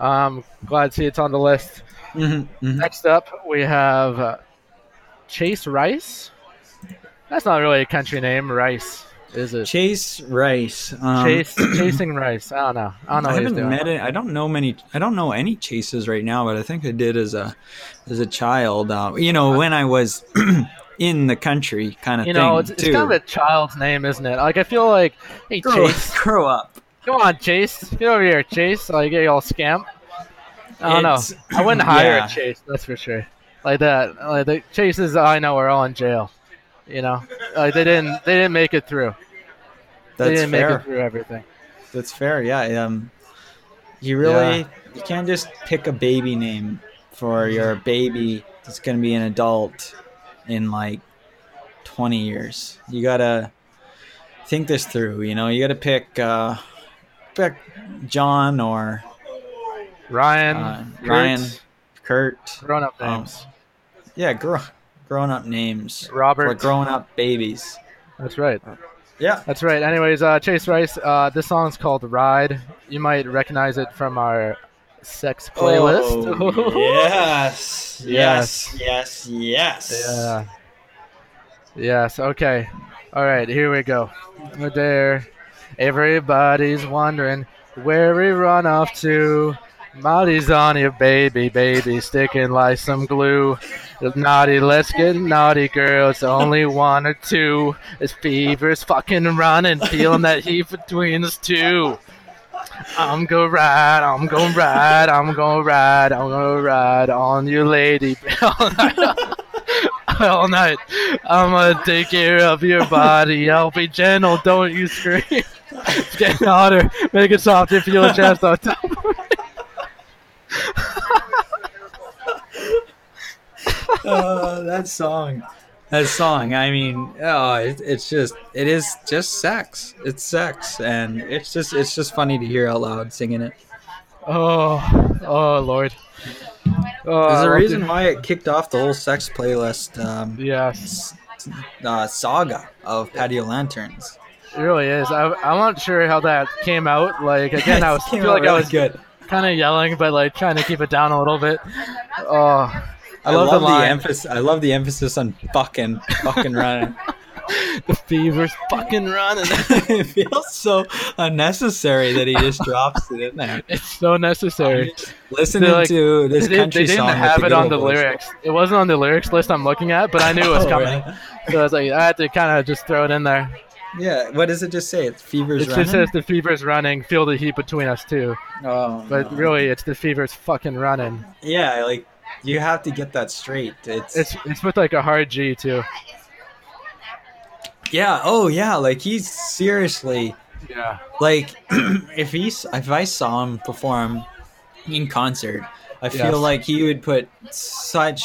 Um, glad to see it's on the list. Mm-hmm, Next up, we have uh, Chase Rice. That's not really a country name, Rice, is it? Chase Rice. Um, Chase, chasing Rice. I don't know. I don't know I haven't met it. I don't know many. I don't know any chases right now, but I think I did as a as a child. Uh, you know, when I was in the country, kind of You know, it's, it's kind of a child's name, isn't it? Like I feel like, hey grow, Chase, grow up. come on Chase, get over here, Chase. Like get all scamp. I don't It's- know. I wouldn't hire yeah. a Chase, that's for sure. Like that, like the Chases I know are all in jail. You know, like they didn't they didn't make it through. That's they didn't make it through everything. That's fair. Yeah. Um, you really you can't just pick a baby name for your baby that's going to be an adult in like 20 years. You gotta think this through. You know, you gotta pick uh, pick John or Ryan, uh, Ryan, Kurt. grown up um, names. Yeah, grow, grown up names Robert. for grown up babies. That's right. Yeah. That's right. Anyways, uh, Chase Rice. Uh, this song's called "Ride." You might recognize it from our sex playlist. Oh, yes. Yes. Yes. Yes. Yes. Yeah. Yes. Okay. All right. Here we go. We're there. Everybody's wondering where we run off to. Molly's on your baby, baby, sticking like some glue. It's naughty, let's get naughty, girl. It's Only one or two. This fever's fucking running, feeling that heat between us two. I'm gonna ride, I'm gonna ride, I'm gonna ride, I'm gonna ride on you, lady. all night. all night. I'm gonna take care of your body. I'll be gentle, don't you scream. It's getting hotter. Make it soft if you're just on top of me. Uh, that song. That song. I mean, oh, it, it's just, it is just sex. It's sex, and it's just, it's just funny to hear out loud singing it. Oh, oh Lord. Oh, There's a reason why it kicked off the whole sex playlist um, Yes, uh, saga of patio lanterns. it really is. I, I'm not sure how that came out. Like again, I was feel like I was good. Kind of yelling, but like trying to keep it down a little bit. Oh, I love, the, the emphasis. I love the emphasis on fucking, fucking running. the fever's fucking running. it feels so unnecessary that he just drops it in there. it's so necessary. Listening like- to this They, country they didn't song have it on the boys. lyrics. It wasn't on the lyrics list I'm looking at, but I knew it was Oh, coming. really? So I was like, I had to kind of just throw it in there. Yeah. What does it just say? It's fever's It running. just says the fever's running. Feel the heat between us too. oh, But no. really, it's the fever's fucking running. yeah, like you have to get that straight. It's, It's it's with like a hard G too. yeah. Oh yeah. Like he's seriously Yeah. like if he's if I saw him perform in concert, I feel Yes. like he would put such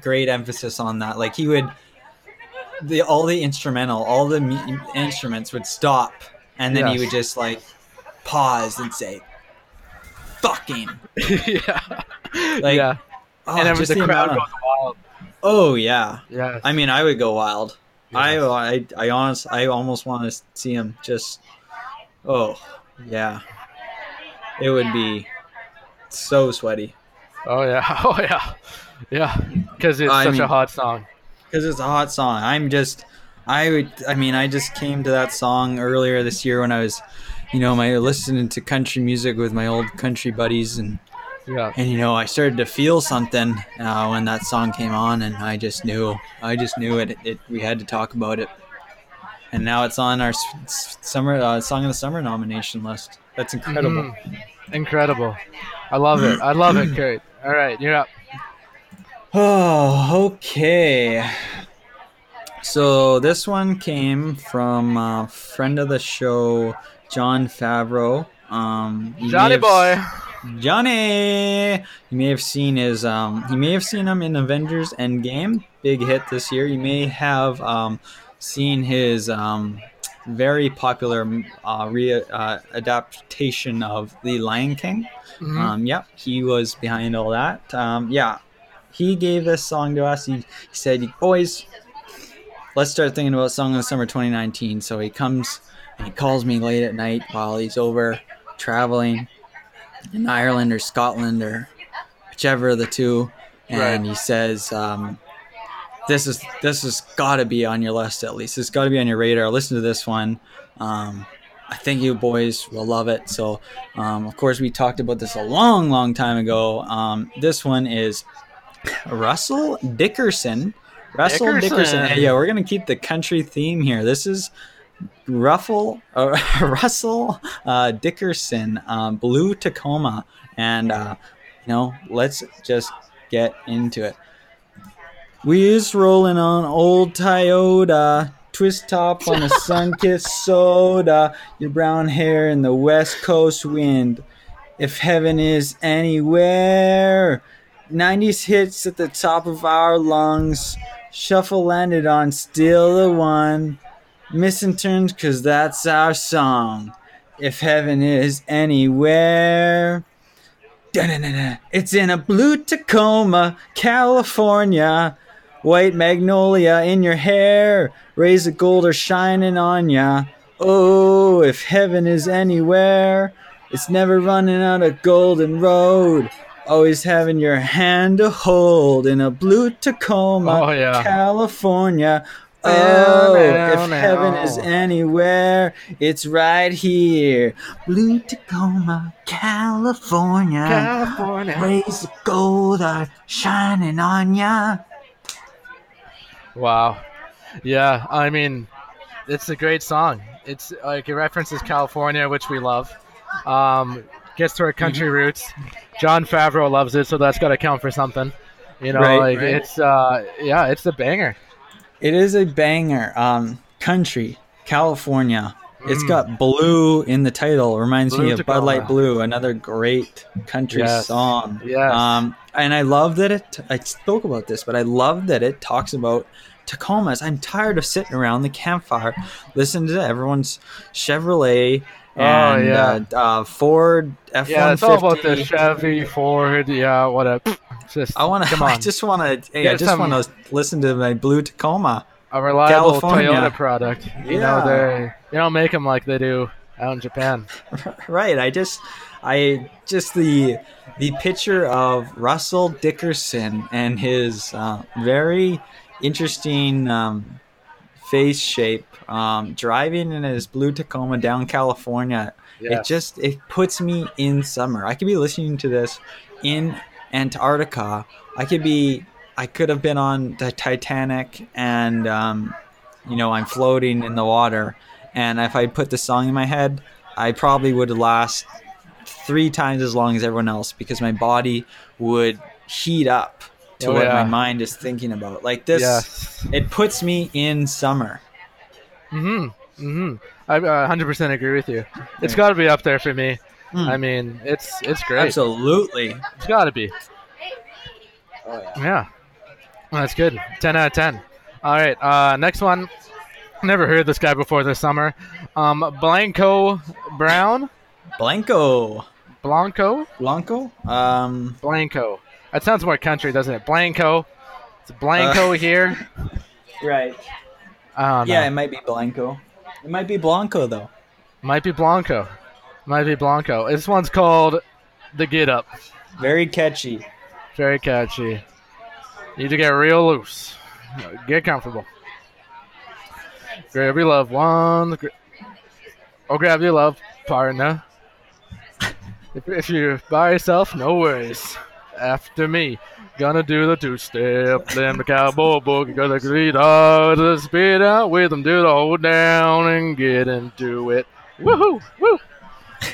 great emphasis on that. Like he would the all the instrumental, all the mu- instruments would stop, and then he would just like pause and say, "Fucking." yeah. Like, yeah. Oh, and then just the, the crowd goes wild. oh yeah. Yeah. I mean, I would go wild. I, I, I honest, I almost want to see him just. Oh, yeah. It would be so sweaty Oh yeah. Oh yeah. Yeah. Because it's I such mean- a hot song. Because it's a hot song. I'm just, I would, I mean, I just came to that song earlier this year when I was, you know, my listening to country music with my old country buddies, and Yeah. and you know, I started to feel something uh, when that song came on, and I just knew, I just knew it. It, we had to talk about it, and now it's on our summer uh, song of the summer nomination list. That's incredible. Mhm. Incredible. I love it. I love it, Kurt. All right, you're up. Oh, okay. So this one came from a friend of the show, Jon Favreau. Um, Johnny boy. Johnny. You may have seen his. Um, you may have seen him in Avengers Endgame, big hit this year. You may have um, seen his um, very popular uh, re- uh, adaptation of The Lion King. Mhm. Um, yep, he was behind all that. Um, yeah, he gave this song to us. He, he said, "Boys, let's start thinking about song of the summer 2019." So he comes and he calls me late at night while he's over traveling in Ireland or Scotland or whichever of the two, and Right. he says, um, "This is this has got to be on your list at least. It's got to be on your radar. Listen to this one." Um, I think you boys will love it. So, um, of course, we talked about this a long, long time ago. Um, this one is Russell Dickerson. Russell Dickerson. Dickerson. Yeah, we're gonna keep the country theme here. This is Ruffle uh, Russell uh, Dickerson, um, Blue Tacoma, and uh, you know, let's just get into it. We is rolling on old Toyota, twist top on a sun-kissed soda, your brown hair in the west coast wind. If heaven is anywhere, 90s hits at the top of our lungs. Shuffle landed on still the one. Missing turns cause that's our song. If heaven is anywhere. Dun-dun-dun-dun. It's in a blue Tacoma, California. White magnolia in your hair. Rays of gold are shining on ya. Oh, if heaven is anywhere. It's never running out of golden road. Always having your hand to hold in a blue Tacoma, Oh, yeah. California. Oh, down, if heaven is anywhere, it's right here. Blue Tacoma, California. California. Rays of gold are shining on ya. Wow. Yeah, I mean, it's a great song. It's like it references California, which we love. Um, gets to our country Mm-hmm. roots. Jon Favreau loves it, so that's got to count for something. You know, Right, like right. it's uh, yeah, it's a banger. It is a banger. Um, country, California. It's got blue in the title. Reminds Blue me of Bud Light Blue, another great country Yes. song. Yes. Um, and I love that it. I spoke about this, but I love that it talks about Tacomas. I'm tired of sitting around the campfire listening to everyone's Chevrolet Oh, and yeah. uh, uh, Ford F one Yeah, it's all about the. Chevy, Ford. Yeah, whatever. Just I want to. I just want to. Hey, I just want to listen to my blue Tacoma. a reliable California. Toyota product. You Yeah. know, they they don't make them like they do out in Japan. right i just i just the the picture of russell dickerson and his uh, very interesting um, face shape um, driving in his blue tacoma down california it just it puts me in summer i could be listening to this in antarctica i could be i could have been on the titanic and um, you know i'm floating in the water and if I put the song in my head, I probably would last three times as long as everyone else because my body would heat up to Oh, what yeah. my mind is thinking about. Like this, Yes. it puts me in summer. Mm-hmm. Mm-hmm. I uh, 100% agree with you. It's got to be up there for me. Mm. I mean, it's it's great. Absolutely. It's got to be. Oh, yeah. Yeah. That's good. 10 out of 10. All right. Uh, next one. Never heard this guy before this summer. Um, Blanco Brown. Blanco. Blanco. Blanco. Um. Blanco. That sounds more country, doesn't it? Blanco. It's Blanco Uh, here. Right. I don't know. Yeah, it might be Blanco. It might be Blanco though. Might be Blanco. Might be Blanco. This one's called The Get Up. Very catchy. Very catchy. Need to get real loose. Get comfortable. Grab your loved one. Gra- Oh, grab your love partner. If, if you're by yourself, no worries. After me, gonna do the two step, then the cowboy boogie, gonna greet out the speed out with them, do the hold down and get into it. Woohoo! Woo!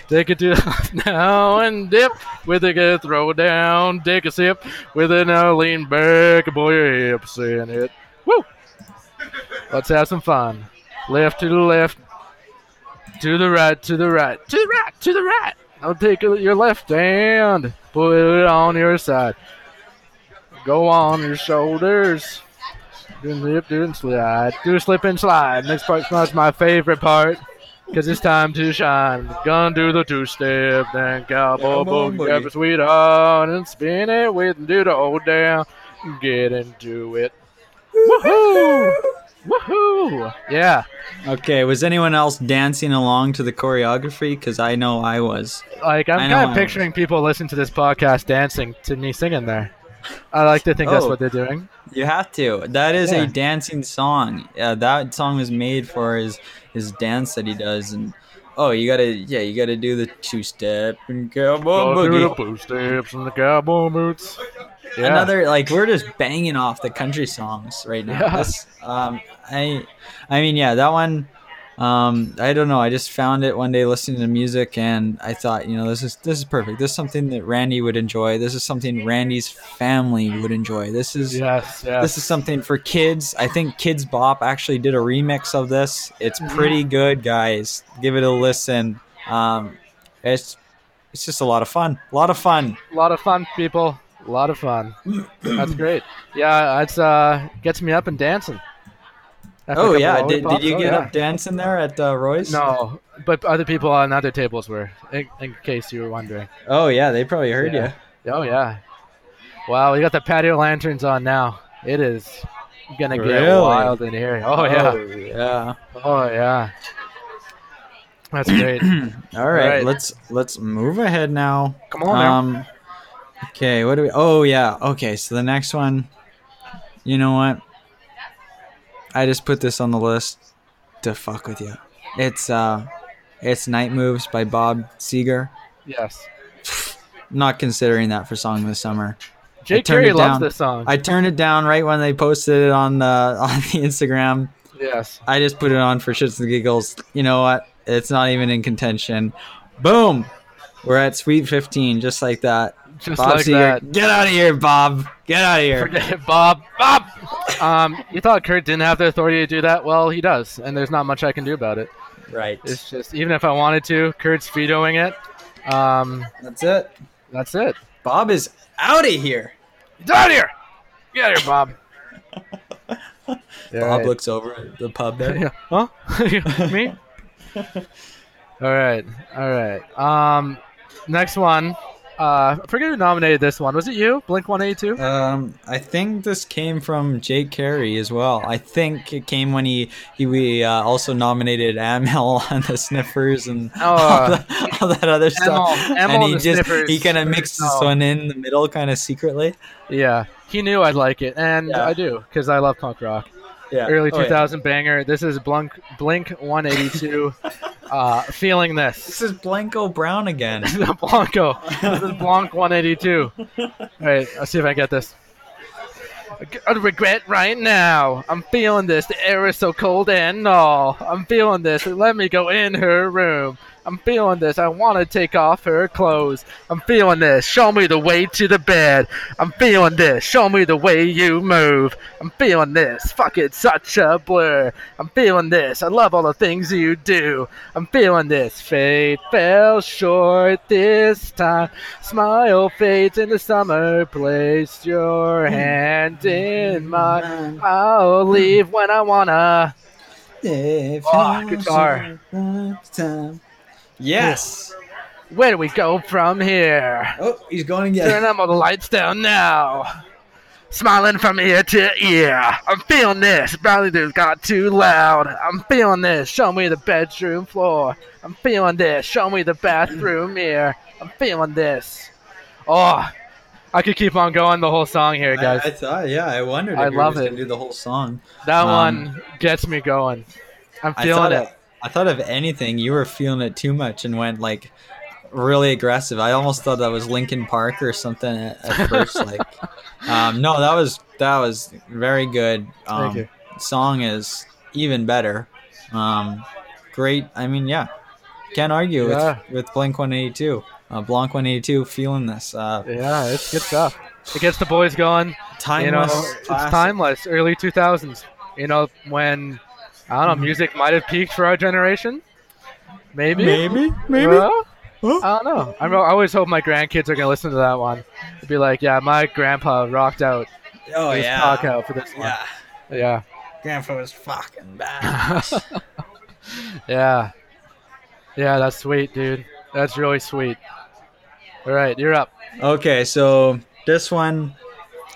Take it to now and dip with a good throw down. Take a sip with it now. Lean back, boy your hips in it. Woo! Let's have some fun. Left to the left, to the right, to the right, to the right, to the right. Now take your left hand, put it on your side. Go on your shoulders. Do and slip, do and slide. Do a slip and slide. Next part's not my favorite part. Cause it's time to shine. Gonna do the two step, then cowboy Cowboy boogie, boogie. grab a sweetheart and spin it with and do the hold down. Get into it. Woohoo! Woohoo! Yeah. Okay, was anyone else dancing along to the choreography? Because I know I was. Like I'm kind of picturing people listening to this podcast dancing to me singing there. I like to think that's Oh. what they're doing. You have to. That is Yeah. a dancing song. Yeah, that song was made for his his dance that he does, and oh, you gotta yeah, you gotta do the two step and cowboy Go do the boogie. boo steps and the cowboy boots. Yeah. Another like we're just banging off the country songs right now. Yeah. This, um, I, I mean, yeah, that one. Um, I don't know. I just found it one day listening to music, and I thought, you know, this is this is perfect. This is something that Randy would enjoy. This is something Randy's family would enjoy. This is Yes, yes. this is something for kids. I think Kidz Bop actually did a remix of this. It's Mm-hmm. pretty good, guys. Give it a listen. Um, it's it's just a lot of fun. A lot of fun. a lot of fun, people. A lot of fun. That's great. Yeah, it's uh gets me up and dancing. After Oh yeah, did, did you oh, get yeah. up dancing there at uh, Roy's? No, but other people on other tables were. In, in case you were wondering. Oh yeah, they probably heard Yeah. Oh yeah. Wow, we got the patio lanterns on now. It is gonna get Really? wild in here. Oh yeah. yeah. Oh yeah. That's great. All right, right. let's let's move ahead now. Come on now. Um, okay, what do we? Oh yeah, okay. So the next one, you know what? I just put this on the list to fuck with you. It's uh, it's Night Moves by Bob Seger. Yes. Not considering that for song this summer. Jake Carey loves this song. I turned it down right when they posted it on the on the Instagram. yes. I just put it on for shits and giggles. You know what? It's not even in contention. Boom. We're at Sweet 15, just like that. Just Bob like Seger, that. get out of here, Bob. Get out of here. Forget it, Bob. Bob. Um, you thought Kurt didn't have the authority to do that? Well, he does, and there's not much I can do about it. Right. It's just even if I wanted to, Kurt's vetoing it. Um, That's it. that's it. Bob is out of here. Get out of here. Get out of here, Bob. Bob right. looks over at the pub there. Yeah. Huh? Me? all right. All right. Um, next one. Uh, I forget who nominated this one. Was it you? Blink 182? Um, I think this came from Jake Carey as well. I think it came when he he we uh, also nominated Amyl on the Sniffers and Oh, all, the, all that other stuff. Amyl- and he just Sniffers. he kind of mixed this No. one in the middle, kind of secretly. Yeah. He knew I'd like it, and Yeah. I do, because I love punk rock. Yeah, Early Oh, yeah. 2000 banger. This is Blunk, Blink 182. uh, feeling this. This is Blanco Brown again. This is Blanco. This is Blanc 182. All right, let's see if I get this. I regret right now. I'm feeling this. The air is so cold and all. I'm feeling this. Let me go in her room. I'm feeling this. I want to take off her clothes. I'm feeling this. Show me the way to the bed. I'm feeling this. Show me the way you move. I'm feeling this. Fuck it, such a blur. I'm feeling this. I love all the things you do. I'm feeling this. Fate fell short this time. Smile fades in the summer. Place your hand in mine. I'll leave when I wanna. Oh, guitar. Yes. Where do we go from here? Oh, he's going again. Turn up all the lights down now. Smiling from ear to ear. I'm feeling this. Probably just got too loud. I'm feeling this. Show me the bedroom floor. I'm feeling this. Show me the bathroom mirror. I'm feeling this. Oh, I could keep on going the whole song here, guys. I, I thought, yeah, I wondered. I if you were love just it. Gonna do the whole song. that um, one gets me going. I'm feeling thought it. of, I thought of anything. You were feeling it too much and went like really aggressive. I almost thought that was Linkin Park or something at, at first. like, um, no, that was that was very good. Um, Thank you. Song is even better. Um, great. I mean, yeah, can't argue Yeah. with with Blink One Eighty Two. Uh, Blanc One Eighty Two feeling this. Uh, Yeah, it's good stuff. It gets the boys going. timeless. you know, it's timeless. Early 2000s. You know, when I don't know, music might have peaked for our generation. Maybe. Maybe, maybe. Well, Huh? I don't know. I, I always hope my grandkids are gonna listen to that one. Be like, yeah, my grandpa rocked out oh his yeah. cock out for this one. Yeah. Yeah, Grandpa was fucking bad. yeah, yeah. That's sweet, dude. That's really sweet. All right, you're up. Okay, so this one,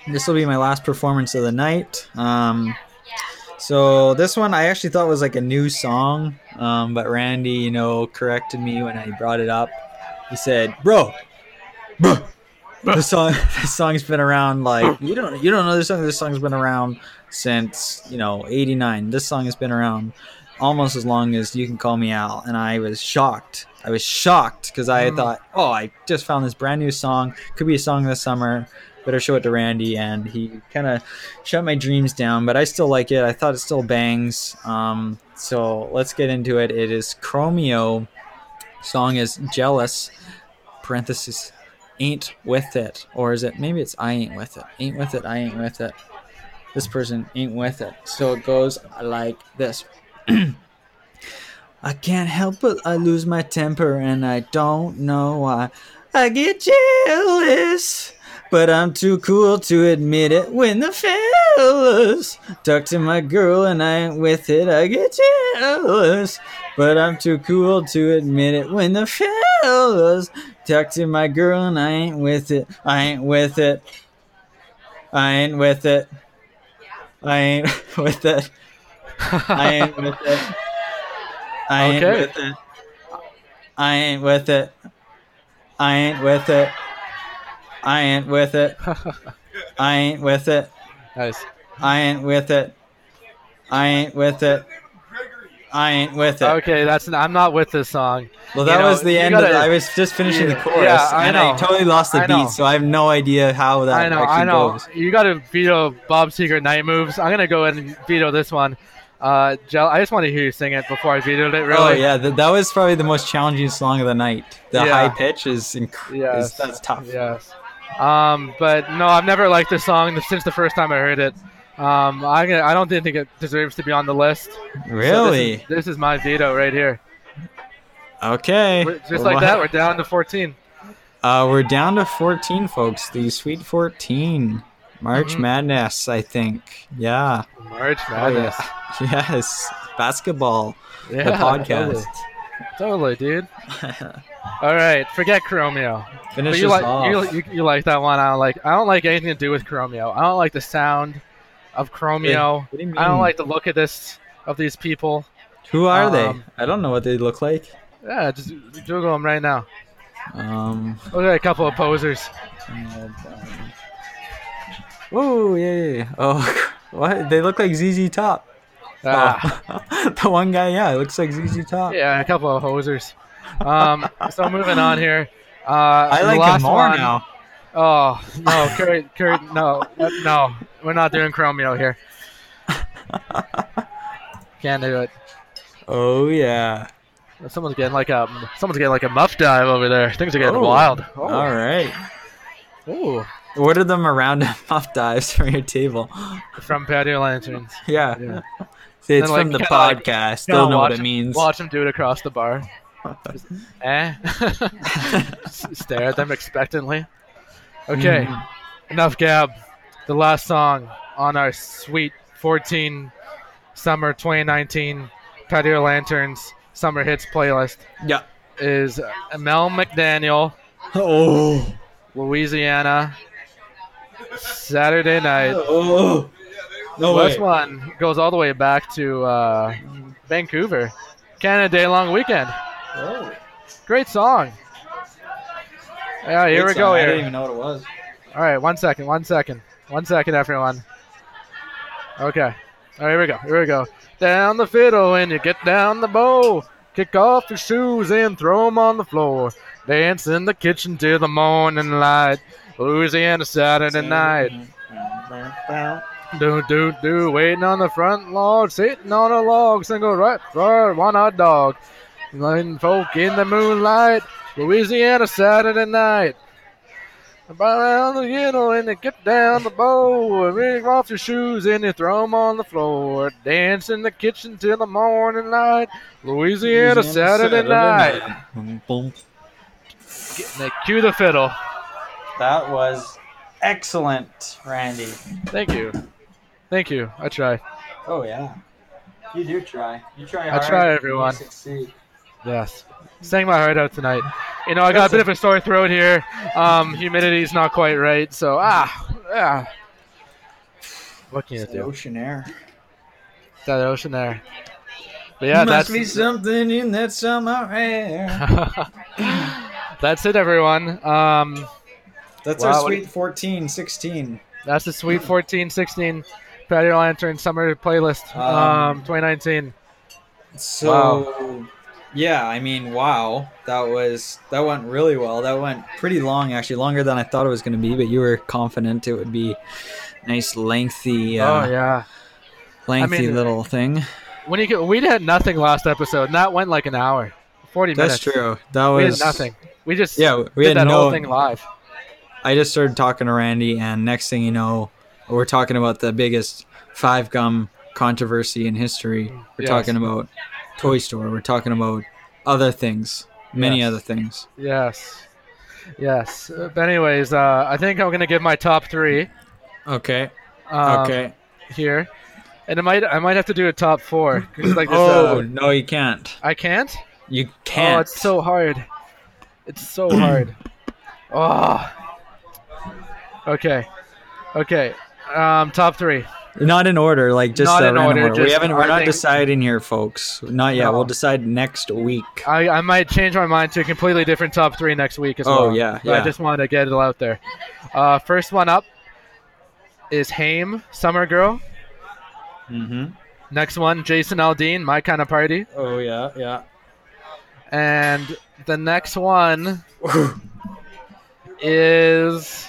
this will be my last performance of the night. Um, so this one I actually thought was like a new song, um, but Randy, you know, corrected me when I brought it up. He said, "Bro, bro, this song, this song's been around like you don't, you don't know this song. This song's been around since you know '89. This song has been around." Almost as long as you can call me Al, and I was shocked. I was shocked because I Mm. thought, oh, I just found this brand new song. Could be a song this summer. Better show it to Randy, and he kind of shut my dreams down. But I still like it. I thought it still bangs. Um, so let's get into it. It is Chromeo. Song is Jealous. Parenthesis. Ain't with it, or is it? Maybe it's I ain't with it. Ain't with it. I ain't with it. This person ain't with it. So it goes like this. I can't help but I lose my temper and I don't know why. I get jealous, but I'm too cool to admit it. When the fellas talk to my girl and I ain't with it, I get jealous, but I'm too cool to admit it. When the fellas talk to my girl and I ain't with it, I ain't with it. I ain't with it. I ain't with it. I ain't with it. I ain't with it. I ain't with it. I ain't with it. I ain't with it. I ain't with it. Nice. I ain't with it. I ain't with it. I ain't with it. Okay, that's. I'm not with this song. Well, You that know, was the end. of gotta- the, I was just finishing the chorus, yeah, I and I know. totally lost the I beat, so I have no idea how that I know, actually I know. goes. You got to veto Bob's Secret Night Moves. I'm gonna go ahead and veto this one. Uh, Gel- I just want to hear you sing it before I vetoed it. Really? Oh yeah, th- that was probably the most challenging song of the night. The Yeah. high pitch is, inc- Yes. is that's tough. Yes. Um, but no, I've never liked this song since the first time I heard it. Um, I I don't think it deserves to be on the list. So this is- Really? this, is, my veto right here. okay. We're- Just like What- that, we're down to 14. Uh, we're down to 14, folks. The Sweet 14. March Mhm. Madness, I think. Yeah. March Oh, Madness. yeah. Yes. Basketball. yeah, the podcast. Totally, totally, dude. All right, forget Chromeo. But Finish you like off. you, you, you like that one? I don't like. I don't like anything to do with Chromeo. I don't like the sound of Chromeo. What do? I don't like the look of this of these people. Who are um, they? I don't know what they look like. Yeah, just Google them right now. Um. Look at a couple of posers. Oh yeah, yeah, yeah. Oh, what? They look like ZZ Top. Ah, Oh. the one guy, yeah, it looks like ZZ Top. yeah, a couple of hosers. Um, so moving on here. Uh, I like last him more one- now. Oh no, Kurt, Kurt, no, no. We're not doing Chromeo here. Can't do it. Oh yeah. Someone's getting like a someone's getting like a muff dive over there. Things are getting Oh. wild. Oh. All right. Ooh. What are them around muff dives from your table? From patio lanterns. Yeah. Yeah. See, it's Then, like, from the like- podcast. kinda They'll know what it means. Watch them do it across the bar. eh? Stare at them expectantly. Okay, Mhm. enough gab. The last song on our sweet 14 summer 2019 patio lanterns summer hits playlist Yeah. is Mel McDaniel, Oh. Louisiana, Saturday night. Oh. No Well, this one goes all the way back to uh, Vancouver, Canada Day Long Weekend. Oh. Great song. Yeah, here we Great go. song. I Here. didn't even know what it was. All right, one second, one second, one second, everyone. Okay. All right, here we go. Here we go. Down the fiddle and you get down the bow. Kick off your shoes and throw 'em on the floor. Dance in the kitchen till the morning light. Louisiana Saturday night. Do do do, waiting on the front log, sitting on a log, single right for one hot dog. Folk in the moonlight, Louisiana Saturday night. Around the hill and you get down the bow, and ring off your shoes and you throw 'em on the floor. Dance in the kitchen till the morning light, Louisiana, Saturday, night. Boom. They cue the fiddle. That was excellent, Randy. Thank you, thank you. I try. Oh yeah. You do try. You try hard. I try, you everyone. succeed. Yes. Sang my heart out tonight. You know, I got a bit of a sore throat here. Um, humidity's not quite right, so ah, ah. What can you It's the do? ocean air. That ocean there. But yeah, Must that's be something in that summer air. that's it, everyone. Um, That's Wow, our sweet 14, 16. that's the Sweet 14, 16 Patio Lantern Summer Playlist, Um, um, 2019. So, yeah, I mean, wow, that was that went really well. That went pretty long, actually, longer than I thought it was going to be. But you were confident it would be nice, lengthy, uh, oh yeah. lengthy mean- little thing. When you we had nothing last episode, and that went like an hour, 40 That's minutes. That's true. That We was had nothing. We just Yeah, we did had that no. whole thing live. I just started talking to Randy, and next thing you know, we're talking about the biggest five gum controversy in history. We're Yes. talking about Toy Store. We're talking about other things, many Yes. other things. Yes. Yes. Uh, But anyways, uh, I think I'm gonna give my top three. Okay. Um, okay. Here, and I might I might have to do a top four. like this, Oh uh, no, you can't. I can't. You can't. Oh, it's so hard. It's so hard. Oh. Okay. Okay. Um, top three. Not in order, like just Not in order, order. We haven't. We're not think- deciding here, folks. Not yet. No. We'll decide next week. I, I might change my mind to a completely different top three next week as Oh, well. yeah, But I just wanted to get it out there. Uh, first one up is Haim, Summer Girl. Mm-hmm. Next one, Jason Aldean, My Kind of Party. Oh yeah, yeah. And the next one is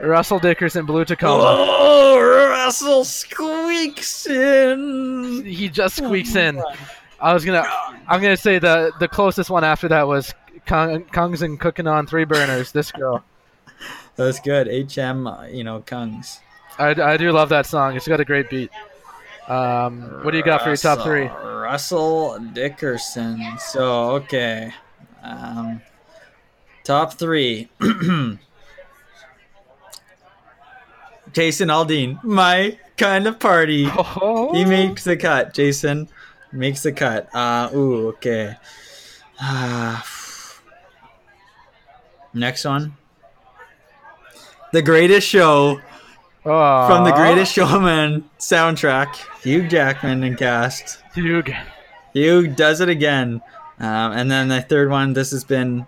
Russell Dickerson, Blue Tacoma. Oh, Russell squeaks in. He just squeaks in. I was gonna, I'm gonna say the the closest one after that was Kung, Kungs and cooking on three burners. This girl, That's good. HM, you know, Kungs. I, I do love that song. It's got a great beat. Um, what do you got for your top three? Russell Dickerson. So okay, um, top three. Jason Aldean, my kind of party. Oh, He makes the cut. Jason makes the cut. Uh, ooh, okay. Uh, next one. The Greatest Show from The Greatest Showman soundtrack. Hugh Jackman and cast. Hugh. Hugh does it again. Um, and then the third one. This has been.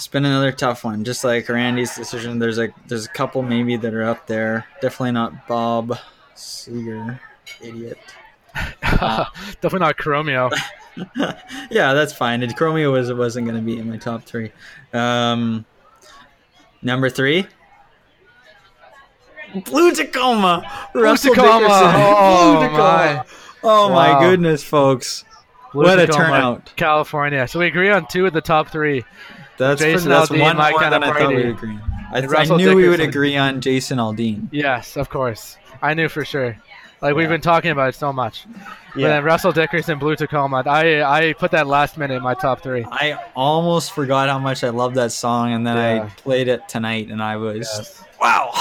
It's been another tough one, just like Randy's decision. There's a there's a couple maybe that are up there. Definitely not Bob Seger, idiot. Definitely not Chromeo. yeah, that's fine. And Chromeo was wasn't going to be in my top three. Um, number three, Blue Tacoma. Russell Tacoma. Dickerson. Oh, Blue Tacoma. Oh my goodness, folks. Blue What a turnout. California. So we agree on two of the top three. That's Jason pretty, that's Aldean, one my more kind than of I thought we would agree. on. I, And th- I Russell knew we would agree on Jason Aldean. Yes, of course. I knew for sure. Like we've been talking about it so much. But then Russell Dickerson, Blue Tacoma. I I put that last minute in my top three. I almost forgot how much I love that song, and then I played it tonight, and I was Yes. wow.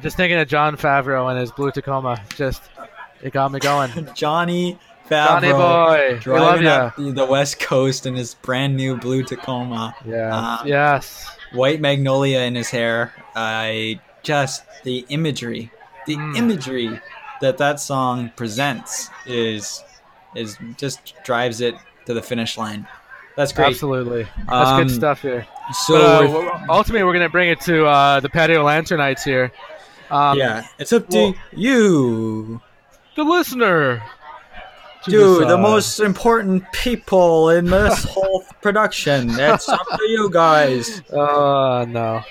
Just thinking of Jon Favreau and his Blue Tacoma, just it got me going. Johnny Favreau Johnny boy, we love driving up the, the West Coast in his brand new blue Tacoma, Yeah. Uh, yes. white magnolia in his hair. I just the imagery, the Mm. imagery that that song presents is is just drives it to the finish line. That's great. Absolutely. That's Um, good stuff here. So But, uh, we're- ultimately, we're gonna bring it to uh, the patio lanternites here. Um, yeah, it's up to well- you. The listener. To Dude, the most important people in this whole production. It's up to you guys, Oh no.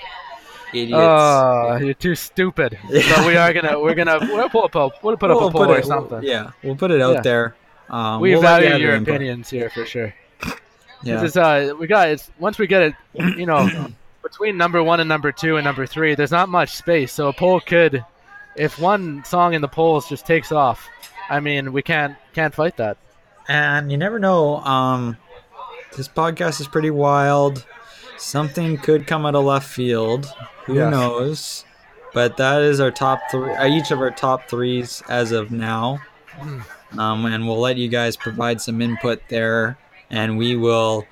idiots. Oh, you're too stupid. But we are gonna, we're gonna, we'll pull up, a, we'll put up We'll a poll or it- something. Yeah, we'll put it out Yeah. there. Um, we we'll value have your input. opinions here for sure. Yeah. This is, uh, we got it's once we get it, you know, between number one and number two and number three, there's not much space. So a poll could, if one song in the polls just takes off, I mean, we can't can't fight that. and you never know. Um, this podcast is pretty wild. Something could come out of left field. Who Yes. knows? But that is our top three. Uh, each of our top threes as of now. Um, and we'll let you guys provide some input there, and we will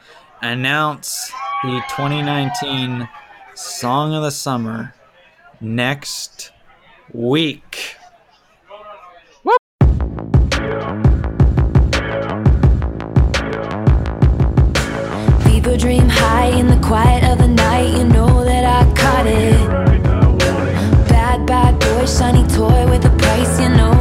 announce the 2019 Song of the Summer next week. Dream high in the quiet of the night. You know that I caught it. Bad, bad boy, shiny toy with a price. You know